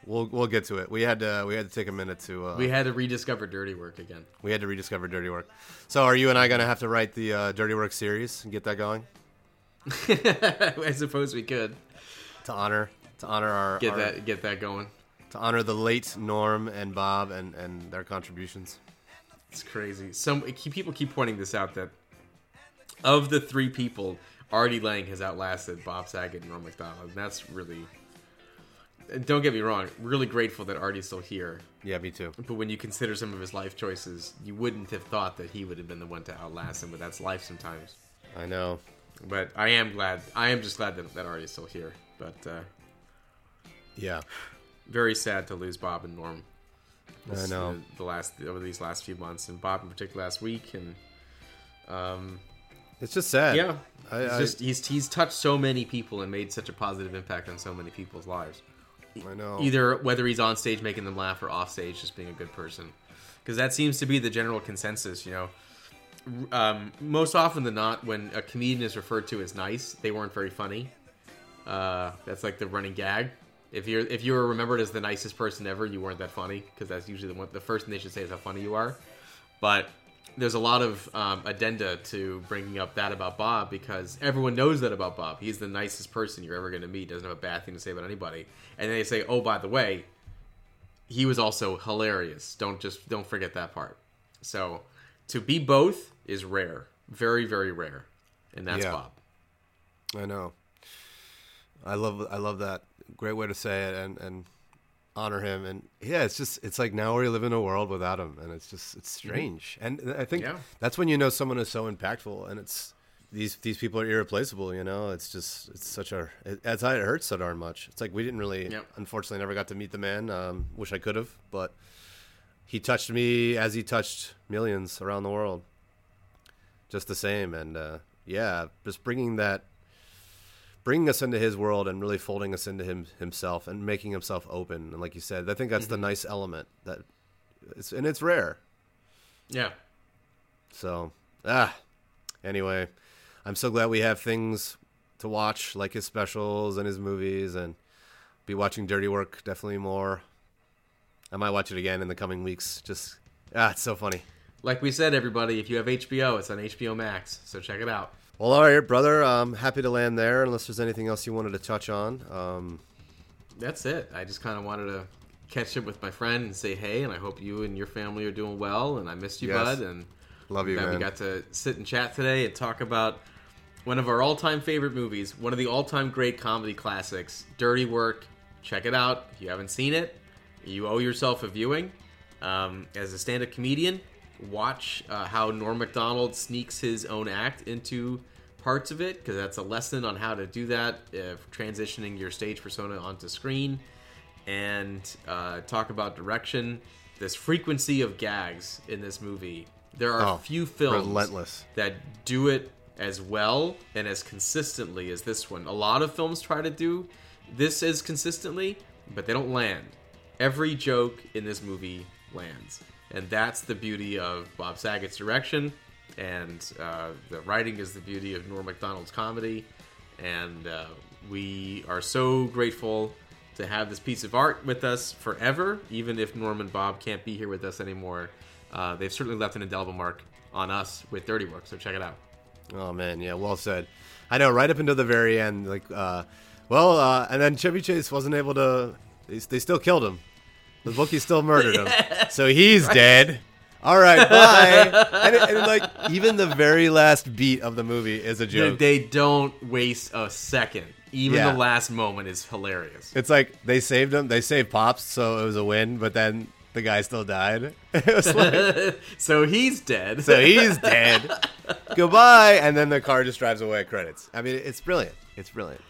we'll we'll get to it. We had to we had to take a minute to uh,
We had to rediscover dirty work again.
we had to rediscover Dirty Work. So, are you and I going to have to write the uh, Dirty Work series and get that going
I suppose we could
to honor to honor our,
get
our-
that get that going.
to honor the late Norm and Bob and and their contributions.
It's crazy. Some people keep pointing this out that of the three people, Artie Lange has outlasted Bob Saget and Norm Macdonald. And that's really. And Don't get me wrong. Really grateful that Artie's still here.
Yeah, me too.
But when you consider some of his life choices, you wouldn't have thought that he would have been the one to outlast him. But that's life sometimes.
I know.
But I am glad. I am just glad that, that Artie's still here. But uh,
Yeah,
very sad to lose Bob and Norm.
I know.
the, the last over these last few months, and Bob in particular last week, and um,
It's just sad.
yeah,
I-
just he's he's touched so many people and made such a positive impact on so many people's lives.
I know.
Either whether he's on stage making them laugh or off stage just being a good person, because that seems to be the general consensus. You know, um, most often than not, when a comedian is referred to as nice, they weren't very funny. Uh, that's like the running gag. If you're if you were remembered as the nicest person ever, you weren't that funny because that's usually the one, the first thing they should say is how funny you are. But there's a lot of um, addenda to bringing up that about Bob because everyone knows that about Bob. He's the nicest person you're ever going to meet. Doesn't have a bad thing to say about anybody. And they say, oh, by the way, he was also hilarious. Don't just don't forget that part. So to be both is rare, very very rare, and that's
Yeah.
Bob.
I know. I love I love that. Great way to say it and and honor him and yeah, it's just it's like now we live in a world without him and it's just it's strange. And I think
Yeah.
that's when you know someone is so impactful and it's these these people are irreplaceable, you know. It's just it's such a it, it hurts so darn much. It's like we didn't really
Yep.
unfortunately never got to meet the man. Um wish I could have, but he touched me as he touched millions around the world. Just the same and uh yeah, just bringing that bringing us into his world and really folding us into him himself and making himself open. And like you said i think that's the nice element that it's and it's rare.
Yeah,
so ah anyway i'm so glad we have things to watch like his specials and his movies and be watching dirty work definitely more. I might watch it again in the coming weeks. Just ah it's so funny.
Like we said, everybody, if you have HBO, it's on HBO Max, so check it out.
Well all right brother i'm happy to land there unless there's anything else you wanted to touch on um
That's it. I just kind of wanted to catch up with my friend and say hey, and I hope you and your family are doing well. And I missed you,
Yes.
bud. And
love you
that we got to sit and chat today and talk about one of our all-time favorite movies, one of the all-time great comedy classics, Dirty Work. Check it out if you haven't seen it. You owe yourself a viewing. Um, as a stand-up comedian, watch uh, how Norm Macdonald sneaks his own act into parts of it because that's a lesson on how to do that, uh, transitioning your stage persona onto screen and uh, talk about direction. This frequency of gags in this movie. There are
Oh,
few films
relentless.
that do it as well and as consistently as this one. A lot of films try to do this as consistently, but they don't land. Every joke in this movie lands. And that's the beauty of Bob Saget's direction, and uh, the writing is the beauty of Norm MacDonald's comedy. And uh, we are so grateful to have this piece of art with us forever, even if Norm and Bob can't be here with us anymore. Uh, they've certainly left an indelible mark on us with Dirty Work, so check it out.
Oh man, yeah, well said. I know, right up until the very end, like, uh, well, uh, and then Chevy Chase wasn't able to. They, they still killed him. The bookie still murdered him, so he's dead. All right, bye. and, it, and like, even the very last beat of the movie is a joke.
they don't waste a second. Even
Yeah.
the last moment is hilarious.
It's like they saved him. They saved Pops, so it was a win. But then the guy still died. Like,
so he's dead.
so he's dead. Goodbye. And then the car just drives away. At credits. I mean, it's brilliant. It's brilliant.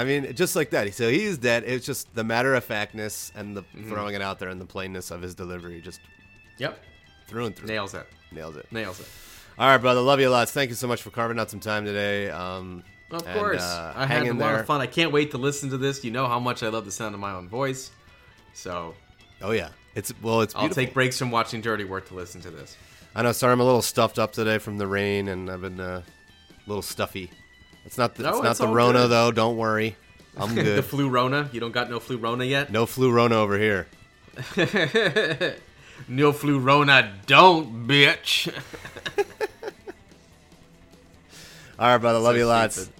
I mean, just like that. So he's dead. It's just the matter of factness and the
Mm-hmm.
throwing it out there and the plainness of his delivery, just
Yep.
through and through.
Nails it.
Nails it.
Nails it.
All right, brother. Love you lots. Thank you so much for carving out some time today. Um,
Of
and,
course.
uh,
I had a lot
there.
of fun. I can't wait to listen to this. You know how much I love the sound of my own voice. So
Oh yeah, it's well, it's
I'll take breaks from watching Dirty Work to listen to this.
I know. Sorry, I'm a little stuffed up today from the rain, and I've been uh, a little stuffy. It's not. The,
No,
it's not the Rona
good.
though. Don't worry. I'm good.
the flu Rona. You don't got no flu Rona yet?
no flu Rona over here.
no flu Rona, don't, bitch.
All right, brother. Love
So
you lots.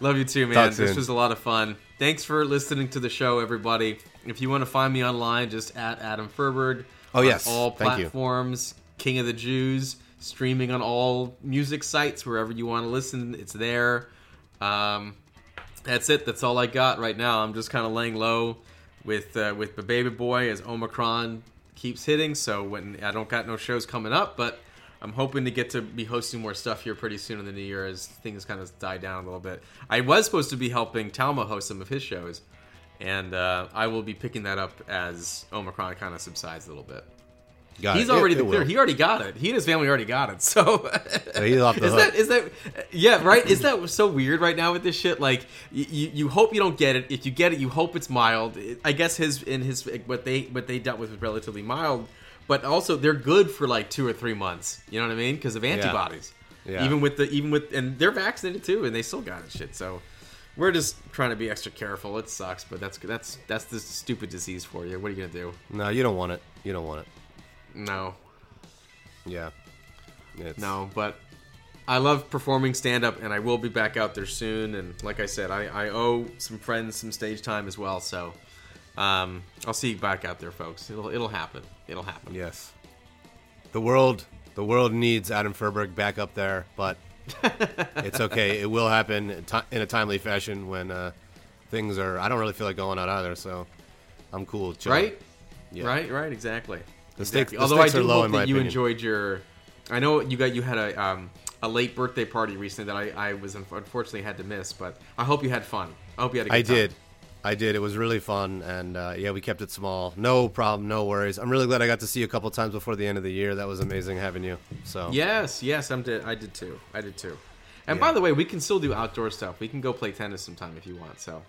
Love you too, man.
Talk
This
soon.
was a lot of fun. Thanks for listening to the show, everybody. If you want to find me online, just at Adam Feuerberg.
Oh, yes.
all
Thank you.
platforms. King of the Jews, streaming on all music sites wherever you want to listen. It's there. Um, that's it. That's all I got right now. I'm just kind of laying low with uh, with the baby boy as Omicron keeps hitting. So when I don't got no shows coming up, but I'm hoping to get to be hosting more stuff here pretty soon in the new year as things kind of die down a little bit. I was supposed to be helping Talma host some of his shows, and uh, I will be picking that up as Omicron kind of subsides a little bit.
Got
He's
it.
already
It- it
the clear. He already got it. He and his family already got it. So
Yeah, he's off the
is
hook.
that is that yeah right? Is that so weird right now with this shit? Like you, you hope you don't get it. If you get it, you hope it's mild. I guess his in his what they what they dealt with was relatively mild, but also they're good for like two or three months. You know what I mean? Because of antibodies.
Yeah.
Even with the even with and they're vaccinated too, and they still got it shit. So. We're just trying to be extra careful. It sucks, but that's that's that's the stupid disease for you. What are you gonna do?
No, you don't want it. You don't want it.
No,
Yeah. It's,
No, but I love performing stand up, and I will be back out there soon. And like I said, I, I owe some friends some stage time as well. So um, I'll see you back out there, folks. It'll it'll happen. It'll happen.
Yes. The world, the world needs Adam Feuerberg back up there, but it's okay. It will happen in a timely fashion when uh, things are. I don't really feel like going out either, so I'm cool. chilling.
Right?
Yeah.
Right? Right? Exactly.
The stakes-
Exactly.
the
Although I do
are low
hope
in
that
my
you
opinion.
enjoyed your. I know you got you had a um, a late birthday party recently that I, I was unf- unfortunately had to miss, but I hope you had fun. I hope you had a good time.
I
time.
did. I did. It was really fun, and uh, yeah, we kept it small. No problem, no worries. I'm really glad I got to see you a couple times before the end of the year. That was amazing having you. So
Yes, yes, I'm did. I did too. I did too. And
Yeah.
by the way, we can still do outdoor stuff. We can go play tennis sometime if you want. So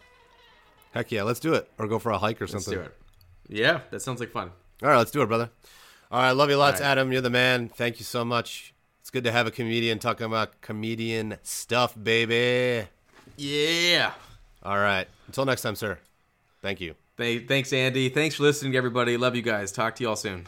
heck yeah, let's do it, or go for a hike or
let's
something.
do it. Yeah, that sounds like fun.
All right, let's do it, brother. All right, love you lots,
right.
Adam. You're the man. Thank you so much. It's good to have a comedian talking about comedian stuff, baby.
Yeah.
All right. Until next time, sir. Thank you.
Thanks, Andy. Thanks for listening, everybody. Love you guys. Talk to you all soon.